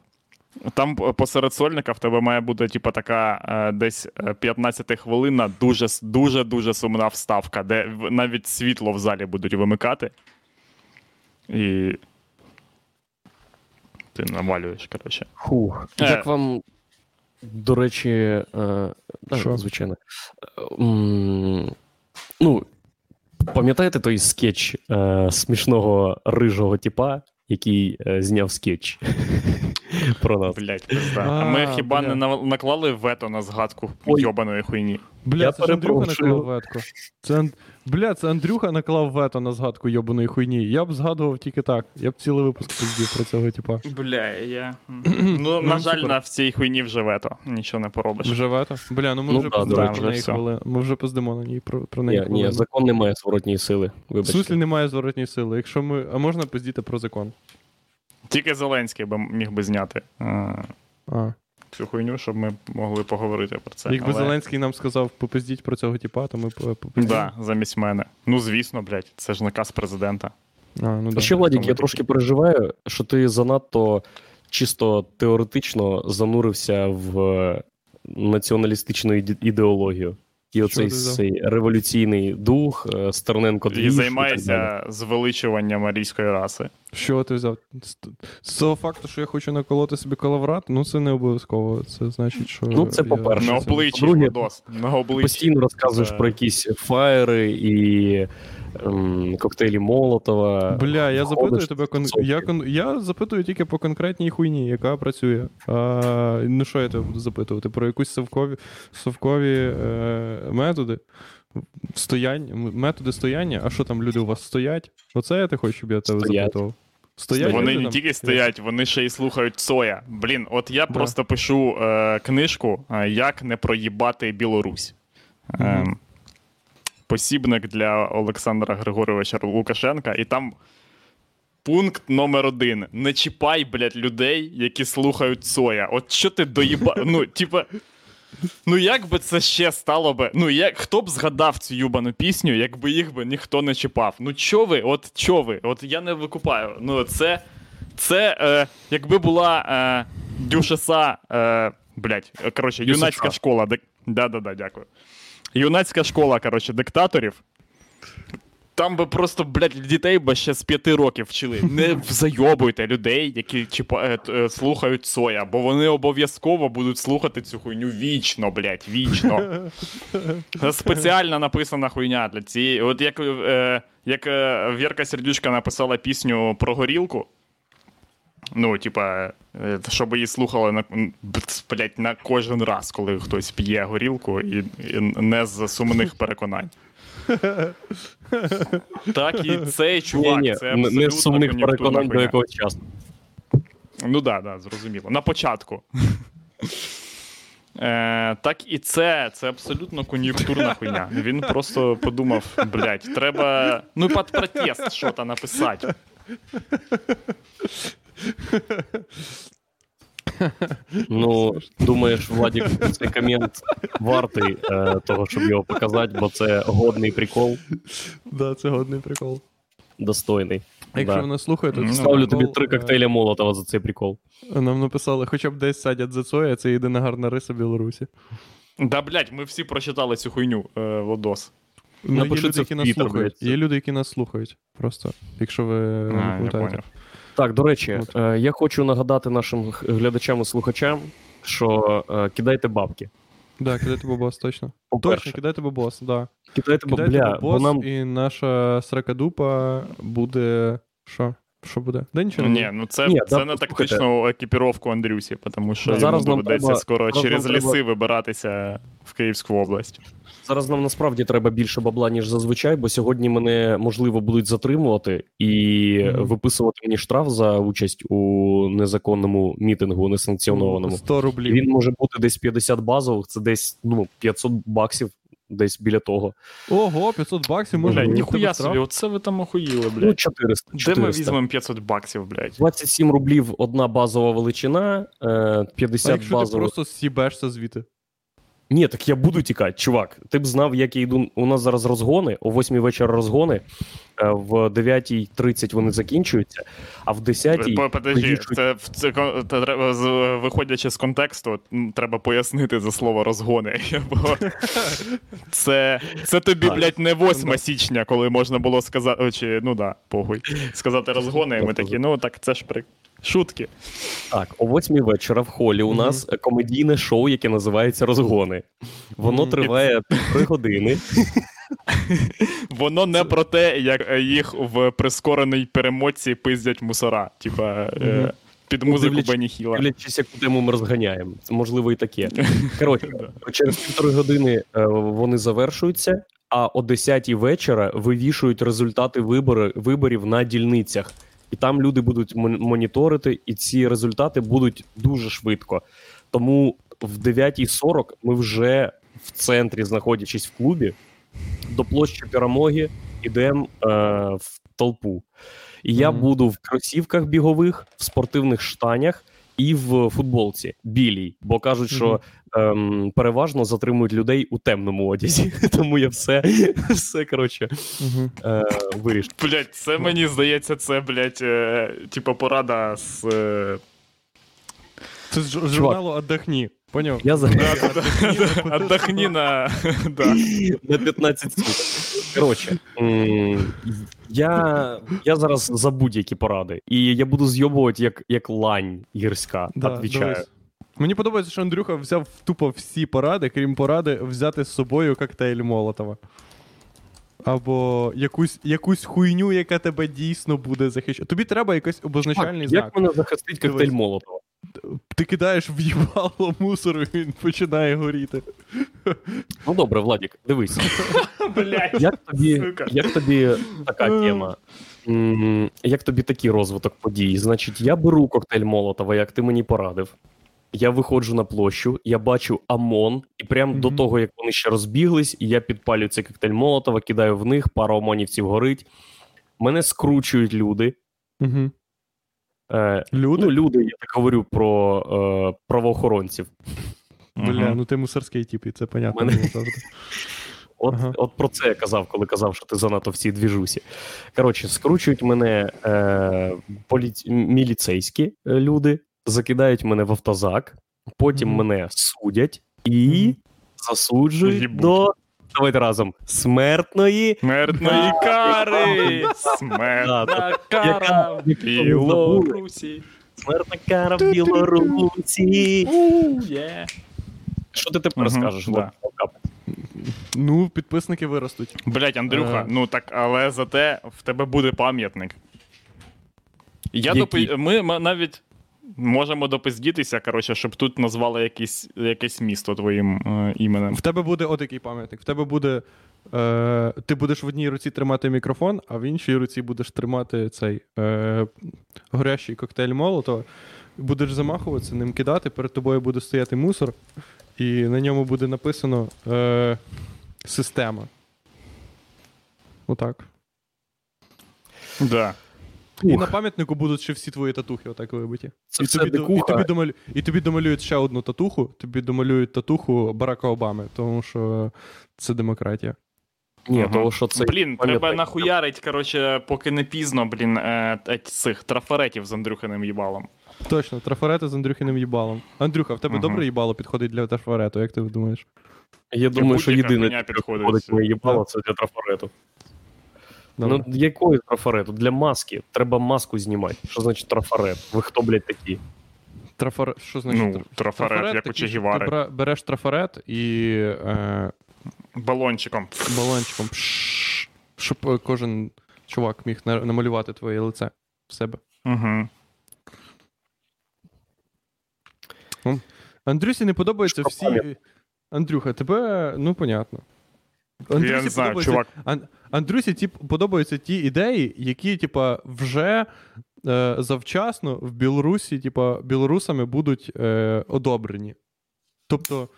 Speaker 2: Там е, посеред сольника в тебе має бути, типа, така е, десь 15 хвилинна, дуже дуже дуже сумна вставка, де навіть світло в залі будуть вимикати. І. Ти навалюєш, коротше.
Speaker 1: Фух.
Speaker 2: Е.
Speaker 1: Як вам, до речі, е,
Speaker 3: Що?
Speaker 1: звичайно. Е, м, ну, пам'ятаєте той скетч е, смішного рижого типа, який е, зняв скетч про нас?
Speaker 2: Блять. А ми хіба не на- наклали вето на згадку йобаної хуйні?
Speaker 3: Бля, це ж Андрюха наклав ветку. Це, бля, це Андрюха наклав вето на згадку йобаної хуйні. Я б згадував тільки так. Я б цілий випуск пиздів про цього типа.
Speaker 2: Бля, я. ну, на жаль, на в цій хуйні вже вето. Нічого не поробиш.
Speaker 3: Вже вето? Бля, ну ми
Speaker 1: Ну
Speaker 3: вже
Speaker 1: да,
Speaker 3: пиздимо про неї
Speaker 2: все.
Speaker 3: Ми вже пиздимо на ній про, про неї
Speaker 1: Ні, ні, закон не має зворотньої сили.
Speaker 3: В смислі немає зворотньої сили. Якщо ми. А можна пиздіти про закон?
Speaker 2: Тільки Зеленський би міг би зняти е,
Speaker 3: А.
Speaker 2: цю хуйню, щоб ми могли поговорити про це.
Speaker 3: Якби
Speaker 2: Але-
Speaker 3: Зеленський нам сказав попиздіть про цього тіпа, то ми попиздіть. е.
Speaker 2: Да, замість мене. Ну, звісно, блядь, це ж наказ президента.
Speaker 3: А, ну, да.
Speaker 1: Ще, Владік, я трошки переживаю, що ти занадто чисто теоретично занурився в націоналістичну ідеологію. І оцей цей революційний дух, е, Стерненко
Speaker 2: І
Speaker 1: двіж І
Speaker 2: займається звеличуванням арійської раси.
Speaker 3: Що ти взяв? З- того факту, що я хочу наколоти собі коловрат, ну це не обов'язково. Це значить, що.
Speaker 1: Ну, це
Speaker 3: я-
Speaker 1: по-перше.
Speaker 2: На обличчі,
Speaker 1: по-друге,
Speaker 2: на обличчі.
Speaker 1: Постійно розказуєш
Speaker 2: Це-
Speaker 1: про якісь фаєри і ем, коктейлі Молотова.
Speaker 3: Бля, я
Speaker 1: Ходиш
Speaker 3: запитую тебе кон... я, кон... я запитую тільки по конкретній хуйні, яка працює. А, ну що я тебе буду запитувати? Про якусь совкові, совкові е... методи? Стояння, методи стояння, а що там люди у вас стоять? Оце я ти хочу, щоб я тебе
Speaker 1: Стоять.
Speaker 3: запитував. Стоять
Speaker 2: Вони не
Speaker 3: там?
Speaker 2: тільки стоять, вони ще й слухають Цоя. Блін, от я
Speaker 3: Да.
Speaker 2: просто пишу е, книжку е, Як не проїбати Білорусь. Е,
Speaker 3: Мгм.
Speaker 2: Посібник для Олександра Григоровича Лукашенка, і там пункт номер один: не чіпай, блядь, людей, які слухають Цоя. От що ти доїба. Ну, типа. Ну, як би це ще стало би? Ну, як хто б згадав цю юбану пісню, якби їх би ніхто не чіпав? Ну, чо ви? От чо ви? От я не викупаю. Ну, це. Це е, якби була е, дюшеса, е, блядь, е, коротше, юнацька школа. Да-да-да, дякую. Юнацька школа, коротше, диктаторів. Там би просто, блядь, дітей би ще з п'яти років вчили. Не зайобуйте людей, які чіпа, е, е, слухають Соя, бо вони обов'язково будуть слухати цю хуйню вічно, блядь, вічно. Спеціально написана хуйня для цієї. От як, е, як е, Вірка Сердючка написала пісню про горілку. Ну, типа, е, щоб її слухали на, м, блядь, на кожен раз, коли хтось п'є горілку, і, і не з сумних переконань. Так, і цей чувак,
Speaker 1: Ні, ні,
Speaker 2: це абсолютно
Speaker 1: не з сумних
Speaker 2: кон'юнктурна
Speaker 1: переконань до
Speaker 2: хуйня.
Speaker 1: якого часу.
Speaker 2: Ну да, да, зрозуміло. На початку. Е, так і це, це абсолютно кон'юнктурна хуйня. Він просто подумав: блядь, треба. Ну, під протест що то написати.
Speaker 1: Ну, думаєш, Владік, цей комент вартий е, того, щоб його показати, бо це годний прикол,
Speaker 3: Да, це годний прикол.
Speaker 1: достойний.
Speaker 3: А Якщо
Speaker 1: Да.
Speaker 3: ви нас
Speaker 2: Ну,
Speaker 3: то
Speaker 1: Ставлю тобі три
Speaker 3: е,
Speaker 1: Молотова за цей прикол.
Speaker 3: Нам написали, хоча б десь садять за Цоя, це єдина гарна риса Білорусі.
Speaker 2: Да, блядь, ми всі прочитали цю хуйню, е, Лодос.
Speaker 3: Ну, є люди,
Speaker 1: це
Speaker 3: які нас
Speaker 1: Твіттер,
Speaker 3: слухають. Є люди, які нас слухають. Просто, якщо ви
Speaker 2: А,
Speaker 3: не
Speaker 2: я
Speaker 3: пам'ятаєте.
Speaker 1: Так, до речі,
Speaker 3: От.
Speaker 1: е, я хочу нагадати нашим глядачам і слухачам, що е, кидайте бабки.
Speaker 3: Да, кидайте бабос, точно.
Speaker 1: По-перше,
Speaker 3: Точно, кидайте бабос, да.
Speaker 1: кидайте
Speaker 3: Кидайте
Speaker 1: бабля, бо нам
Speaker 3: і наша сракадупа буде. Що? Що буде? Да нічого не
Speaker 2: Ні, ну це,
Speaker 1: Ні,
Speaker 2: це
Speaker 1: да,
Speaker 2: на тактичну екіпіровку Андрюсі, тому що
Speaker 1: Ну,
Speaker 2: йому доведеться
Speaker 1: треба-
Speaker 2: скоро
Speaker 1: зараз
Speaker 2: через
Speaker 1: нам
Speaker 2: ліси
Speaker 1: треба-
Speaker 2: вибиратися в Київську область.
Speaker 1: зараз нам насправді треба більше бабла, ніж зазвичай, бо сьогодні мене можливо будуть затримувати і
Speaker 3: Мгм.
Speaker 1: виписувати мені штраф за участь у незаконному мітингу несанкціонованому.
Speaker 3: 100 рублів.
Speaker 1: він може бути десь 50 базових, це десь ну 500 баксів, десь біля того.
Speaker 3: Ого, 500 баксів можна. Бля,
Speaker 2: ніхуя собі, оце ви там охуїли,
Speaker 1: Ну,
Speaker 2: 400,
Speaker 1: 400.
Speaker 2: Де ми візьмемо 500 баксів, блядь?
Speaker 1: 27 рублів одна базова величина, е,
Speaker 3: А
Speaker 1: 50
Speaker 3: базових. ти просто сібешся звідти?
Speaker 1: Ні, так я буду тікати, чувак. Ти б знав, як я йду. У нас зараз розгони, о 8 вечора розгони, е, в 9.30 вони закінчуються, а в 10
Speaker 2: По- Подожди, це, це, це виходячи з контексту, треба пояснити за слово розгони. Бо це, це тобі, блядь, не 8 січня, коли можна було сказати, чи, ну да, похуй, сказати розгони, і ми такі, ну так це ж при... шутки.
Speaker 1: Так, о 8 вечора в холі у нас комедійне шоу, яке називається Розгони. Воно
Speaker 3: Мгм.
Speaker 1: триває 3 години.
Speaker 2: Воно не про те, як їх в прискорений перемотці пиздять мусора, типа
Speaker 3: Мгм.
Speaker 2: під музику
Speaker 1: Дивлячись-
Speaker 2: Бенні Хіла.
Speaker 1: Дивлячись, яку тему ми розганяємо. Це можливо і таке. Коротше, через півтори години е, вони завершуються, а о 10 вечора вивішують результати вибори, виборів на дільницях. І там люди будуть мон- моніторити, і ці результати будуть дуже швидко. Тому в 9.40 ми вже в центрі, знаходячись в клубі, до площі перемоги йдемо е, в толпу. І я
Speaker 3: Мгм.
Speaker 1: буду в кросівках бігових, в спортивних штанях і в футболці білій, бо кажуть, що ем, переважно затримують людей у темному одязі. Тому я все, все коротше, е, вирішив.
Speaker 2: Блять, це мені здається, це, блять, е, типа порада з. Е...
Speaker 3: Це з ж- журналу «Отдохні». Поняв?
Speaker 1: Я за
Speaker 2: Отдохні на.
Speaker 1: на 15 суток. Коротше, я, я зараз за будь-які поради. І я буду зйобувати як, як лань гірська.
Speaker 3: Да,
Speaker 1: Отвічаю.
Speaker 3: Мені подобається, що Андрюха взяв тупо всі поради, крім поради, взяти з собою коктейль Молотова. Або якусь, якусь хуйню, яка тебе дійсно буде захищати. Тобі треба якийсь обозначальний знак.
Speaker 1: як мене захистить коктейль Молотова?
Speaker 3: Ти кидаєш в їбало мусору, і він починає горіти.
Speaker 1: Ну добре, Владік, дивись.
Speaker 2: Блять.
Speaker 1: Як тобі,
Speaker 2: Сука.
Speaker 1: як тобі така тема? Як тобі такий розвиток подій? Значить, я беру коктейль Молотова, як ти мені порадив. Я виходжу на площу, я бачу ОМОН, і прямо до того, як вони ще розбіглись, і я підпалюю цей коктейль Молотова, кидаю в них, пара ОМОНівців горить. Мене скручують люди.
Speaker 3: Угу.
Speaker 1: Е,
Speaker 3: Люди?
Speaker 1: ну, люди, я так говорю про е, правоохоронців.
Speaker 3: Бля, ну ти мусорський тип, і це понятно.
Speaker 1: Мене-
Speaker 3: завжди.
Speaker 1: От,
Speaker 3: Ага.
Speaker 1: от про це я казав, коли казав, що ти занадто в цій двіжусі. Коротше, скручують мене е, поліці... міліцейські е, люди, закидають мене в автозак, потім
Speaker 3: Мгм.
Speaker 1: мене судять і
Speaker 3: Мгм.
Speaker 1: засуджують
Speaker 2: Їбуть.
Speaker 1: до. Давайте разом смертної.
Speaker 2: Смертної кари! Смертна кара в. Білорусі.
Speaker 1: Смертна кара в Білорусі. Що ти тепер
Speaker 2: да.
Speaker 3: Ну, підписники виростуть.
Speaker 2: Блять, Андрюха,
Speaker 3: Е.
Speaker 2: ну так, але зате в тебе буде пам'ятник. Я допи... ми, ми навіть можемо допиздітися, коротше, щоб тут назвали якесь, якесь місто твоїм е, іменем.
Speaker 3: В тебе буде отакий пам'ятник. В тебе буде Е, ти будеш в одній руці тримати мікрофон, а в іншій руці будеш тримати цей е, горящий коктейль Молотова. Будеш замахуватися, ним кидати, перед тобою буде стояти мусор, і на ньому буде написано е, система. Отак.
Speaker 2: Да.
Speaker 3: І на пам'ятнику будуть ще всі твої татухи, отак вибиті.
Speaker 1: Це
Speaker 3: і,
Speaker 1: все
Speaker 3: тобі, і, тобі домалю, і тобі домалюють ще одну татуху, тобі домалюють татуху Барака Обами, тому що це демократія.
Speaker 1: Ні,
Speaker 2: Ага.
Speaker 1: того, що це.
Speaker 2: Блін, треба нахуярить, коротше, поки не пізно, блін, е, е, цих трафаретів з Андрюхиним їбалом.
Speaker 3: Точно, трафарети з Андрюхіним їбалом. Андрюха, в тебе
Speaker 2: Ага.
Speaker 3: добре їбало підходить для трафарету, як ти думаєш?
Speaker 1: Я думаю, що єдине, що
Speaker 2: підходить.
Speaker 1: підходить моє їбало, це для трафарету.
Speaker 3: Добре.
Speaker 1: Ну, якої трафарету? Для маски. Треба маску знімати. Що значить трафарет? Ви хто, блядь, такі?
Speaker 3: Трафар... Що значить?
Speaker 2: Ну,
Speaker 3: траф-
Speaker 2: трафарет, як у
Speaker 3: такий,
Speaker 2: Че
Speaker 3: що
Speaker 2: Гевари.
Speaker 3: Ти бра- береш трафарет і е,
Speaker 2: Балончиком.
Speaker 3: балончиком, пш, щоб е, кожен чувак міг на- намалювати твоє лице в себе.
Speaker 2: Угу.
Speaker 3: Андрюсі не подобаються всі. Андрюха, тебе, ну понятно.
Speaker 2: Я не знаю, чувак.
Speaker 3: Ан- Андрюсі тип, подобаються ті ідеї, які, типа, вже е, завчасно в Білорусі, типа, білорусами будуть е, одобрені. Тобто,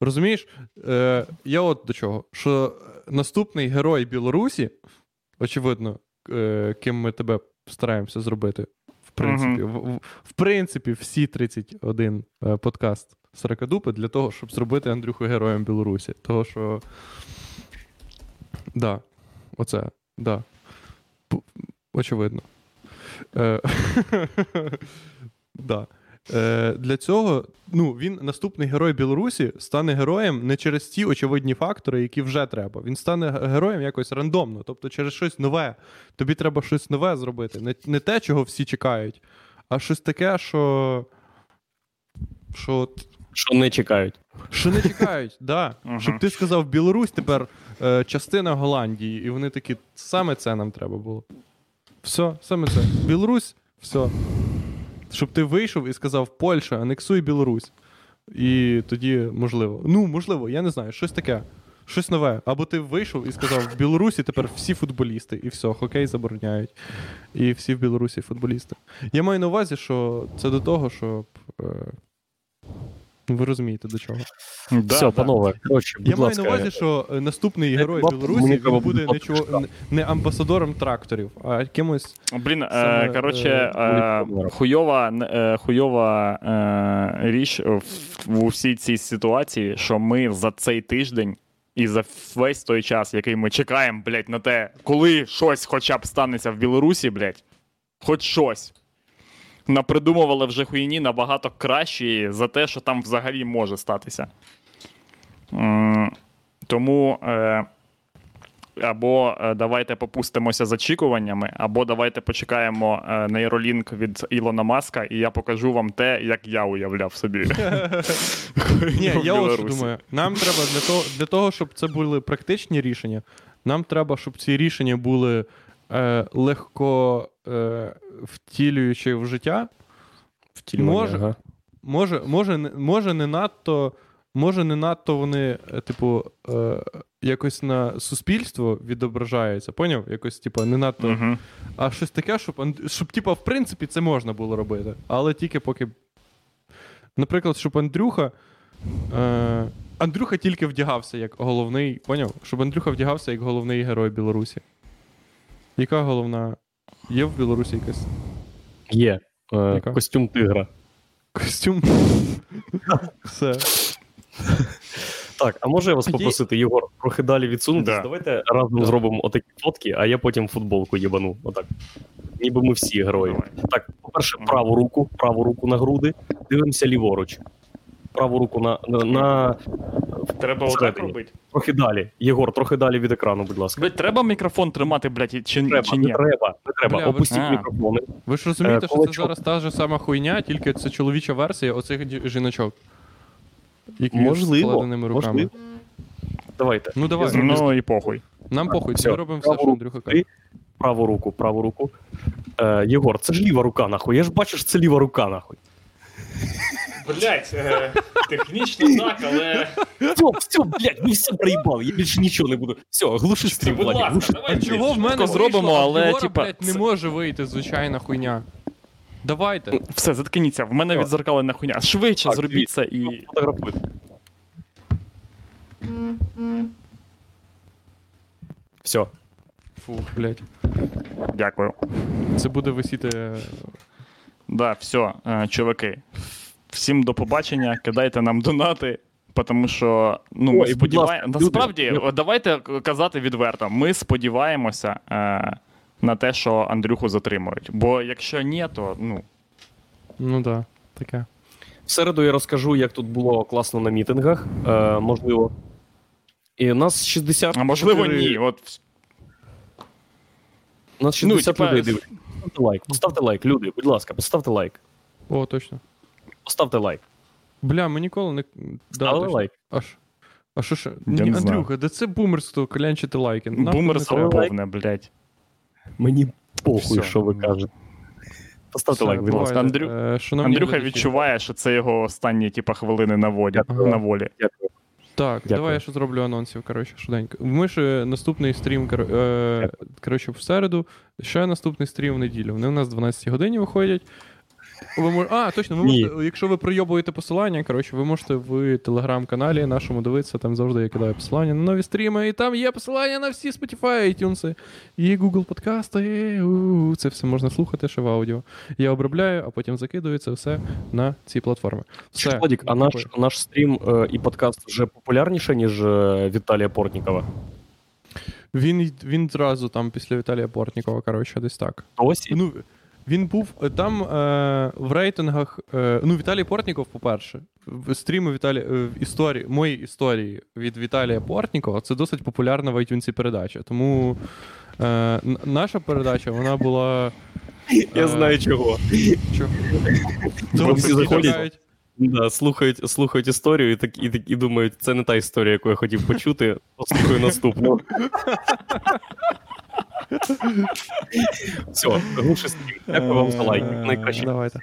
Speaker 3: розумієш, е, я от до чого, що наступний герой Білорусі, очевидно, е, ким ми тебе стараємося зробити. В принципі, в, в, в принципі, всі 31 е, подкаст Сорокадупи для того, щоб зробити Андрюху героєм Білорусі. Того, що. Да, оце, да. Очевидно. Е, да. Е, для цього ну, він наступний герой Білорусі стане героєм не через ті очевидні фактори, які вже треба. Він стане героєм якось рандомно, тобто через щось нове. Тобі треба щось нове зробити. Не, не те, чого всі чекають, а щось таке, що. Що от
Speaker 1: Що не чекають.
Speaker 3: що не чекають, да.
Speaker 2: Ага.
Speaker 3: Щоб ти сказав, Білорусь тепер е, частина Голландії, і вони такі, саме це нам треба було. Все, саме це. Білорусь, все. Щоб ти вийшов і сказав, Польща, анексуй Білорусь. І тоді можливо. Ну, можливо, я не знаю, щось таке. Щось нове. Або ти вийшов і сказав, в Білорусі тепер всі футболісти, і все, хокей забороняють. І всі в Білорусі футболісти. Я маю на увазі, що це до того, щоб. Е... ну, Ви розумієте, до чого.
Speaker 2: Да,
Speaker 1: Все,
Speaker 2: да.
Speaker 1: панове, коротше, будь
Speaker 3: Я маю на увазі, що е, наступний
Speaker 1: Е,
Speaker 3: герой Білорусі він буде
Speaker 1: буде
Speaker 3: не, чого, не- не амбасадором тракторів, а кимось.
Speaker 2: Блін,
Speaker 3: Саме,
Speaker 2: е, коротше,
Speaker 3: е,
Speaker 2: е, хуйова, е, хуйова е, річ в, в усій цій ситуації, що ми за цей тиждень і за весь той час, який ми чекаємо, блядь, на те, коли щось хоча б станеться в Білорусі, блядь, хоч щось. Напридумували вже хуйні набагато кращі за те, що там взагалі може статися. Тому. Е, або е, давайте попустимося з очікуваннями, або давайте почекаємо е, нейролінк від Ілона Маска, і я покажу вам те, як я уявляв собі.
Speaker 3: Ні, я ось думаю. Нам треба для того, для того, щоб це були практичні рішення. Нам треба, щоб ці рішення були е, легко е, втілюючи в життя.
Speaker 1: Втілювання,
Speaker 3: може-
Speaker 1: ага.
Speaker 3: Може, може, може не надто. Може, не надто вони, е, типу, е, якось на суспільство відображаються, поняв? Якось, типу, не надто.
Speaker 2: Мгм.
Speaker 3: А щось таке, щоб, щоб типа, в принципі, це можна було робити. Але тільки поки. Наприклад, щоб Андрюха. Е, Андрюха тільки вдягався як головний. Поняв? Щоб Андрюха вдягався як головний герой Білорусі. Яка головна? Є в Білорусі якась
Speaker 1: Є. Е,
Speaker 3: Яка?
Speaker 1: костюм тигра.
Speaker 3: костюм? Все.
Speaker 1: Так, а може я вас попросити, Єгор, трохи далі відсунутися?
Speaker 2: Да.
Speaker 1: Давайте разом
Speaker 3: Да.
Speaker 1: зробимо отакі фотки, а я потім футболку єбану. Отак. Ніби ми всі герої.
Speaker 2: Давай.
Speaker 1: Так, по-перше, праву руку, праву руку на груди, дивимося ліворуч. Праву руку на, на, на
Speaker 2: Треба отак робити.
Speaker 1: трохи далі. Єгор, трохи далі від екрану, будь ласка.
Speaker 2: Блядь, треба мікрофон тримати, блядь, чи,
Speaker 1: Треба,
Speaker 2: чи
Speaker 1: не треба, не треба.
Speaker 3: Бля, ви-
Speaker 1: Опустіть
Speaker 2: А.
Speaker 1: мікрофони.
Speaker 3: Ви ж розумієте,
Speaker 1: Е,
Speaker 3: що це зараз та ж сама хуйня, тільки це чоловіча версія оцих жіночок. Які з
Speaker 1: Можливо,
Speaker 3: складеними руками.
Speaker 1: можливо. Давайте.
Speaker 3: Ну давай.
Speaker 1: Я
Speaker 2: Ну і похуй.
Speaker 3: Нам похуй,
Speaker 1: Все,
Speaker 3: ми робимо все,
Speaker 1: праву
Speaker 3: що
Speaker 1: руку
Speaker 3: Андрюха каже.
Speaker 1: ти, праву руку, праву руку. Е, Єгор, це ж ліва рука, нахуй. Я ж бачу, що це ліва рука, нахуй.
Speaker 2: Блять, технічно так, але
Speaker 1: Все, все, блядь, ви все проїбали, я більше нічого не буду. Все, глуши стрім,
Speaker 2: Будь
Speaker 1: Владя,
Speaker 2: ласка,
Speaker 1: глуши.
Speaker 2: давай
Speaker 3: А чого в мене
Speaker 2: зробимо,
Speaker 3: а
Speaker 2: але
Speaker 3: Єгора,
Speaker 2: типа.
Speaker 3: блядь, не
Speaker 2: це-
Speaker 3: може вийти звичайна хуйня. Давайте.
Speaker 2: Все, заткніться, в мене відзеркалена хуйня. Швидше
Speaker 1: Так,
Speaker 2: зробіть це і.
Speaker 1: Фотографуй. Все.
Speaker 3: Фух, блядь.
Speaker 2: Дякую.
Speaker 3: Це буде висіти. е,
Speaker 2: Да, все, е, чуваки. Всім до побачення, кидайте нам донати. Тому що ну, ми сподіваємося. Насправді, давайте казати відверто. Ми сподіваємося е, на те, що Андрюху затримують. Бо якщо ні, то ну.
Speaker 3: Ну да, таке.
Speaker 1: В середу я розкажу, як тут було класно на мітингах. Е, можливо. І у нас 60.
Speaker 2: А можливо, ні. От
Speaker 1: У нас
Speaker 2: Ну,
Speaker 1: 60
Speaker 2: типа,
Speaker 1: людей дивиться. Поставте лайк, поставте лайк, люди, будь ласка, поставте лайк.
Speaker 3: О, точно.
Speaker 1: Поставте лайк.
Speaker 3: Бля, ми ніколи не.
Speaker 1: Ставили
Speaker 3: точно.
Speaker 1: лайк.
Speaker 3: А що? А що?
Speaker 2: Я
Speaker 3: Ні,
Speaker 2: не знаю.
Speaker 3: Андрюха, де це бумерство клянчити лайки?
Speaker 2: Бумерство
Speaker 3: не треба.
Speaker 2: повне, блядь.
Speaker 1: Мені похуй,
Speaker 2: Все.
Speaker 1: що ви кажете. Поставте
Speaker 3: Все,
Speaker 1: лайк, будь ласка.
Speaker 2: Андрю-
Speaker 3: е, шановні
Speaker 2: Андрюха
Speaker 3: глядачі.
Speaker 2: відчуває, що це його останні типа, хвилини на волі.
Speaker 1: Дякую.
Speaker 2: На волі.
Speaker 1: Дякую.
Speaker 3: Так,
Speaker 1: Дякую.
Speaker 3: давай я ще зроблю анонсів, коротше, швиденько. Ми ж е, наступний стрім, кор- е, коротше, в середу, ще наступний стрім в неділю. Вони у нас 12 годині виходять. Ви мож... А, точно, ви
Speaker 1: Ні.
Speaker 3: можете, якщо ви пройобуєте посилання, коротше, ви можете в телеграм-каналі нашому дивитися, там завжди я кидаю посилання на нові стріми, і там є посилання на всі Spotify, iTunes і Google подкасти. У, Це все можна слухати ще в аудіо. Я обробляю, а потім закидую це все на ці платформи. Все.
Speaker 1: Владик, а наш, наш стрім е, і подкаст вже популярніше, ніж е, Віталія Портнікова.
Speaker 3: Він, він зразу там після Віталія Портнікова, коротше, десь так.
Speaker 1: Досі?
Speaker 3: Ну, він був е, там е, в рейтингах. Е, ну, Віталій Портніков, по-перше, в стріми Віталі, е, в історії, мої історії від Віталія Портнікова це досить популярна в iTunes передача. Тому е, наша передача вона була.
Speaker 1: Я
Speaker 3: е,
Speaker 1: знаю чого.
Speaker 3: Чого?
Speaker 1: Всі заходять. Да, слухають, слухають історію і, так, і, так, і думають, це не та історія, яку я хотів почути. Послухаю наступну. Все, глуши стрім. Дякую вам за лайк. Найкраще.
Speaker 3: Давайте.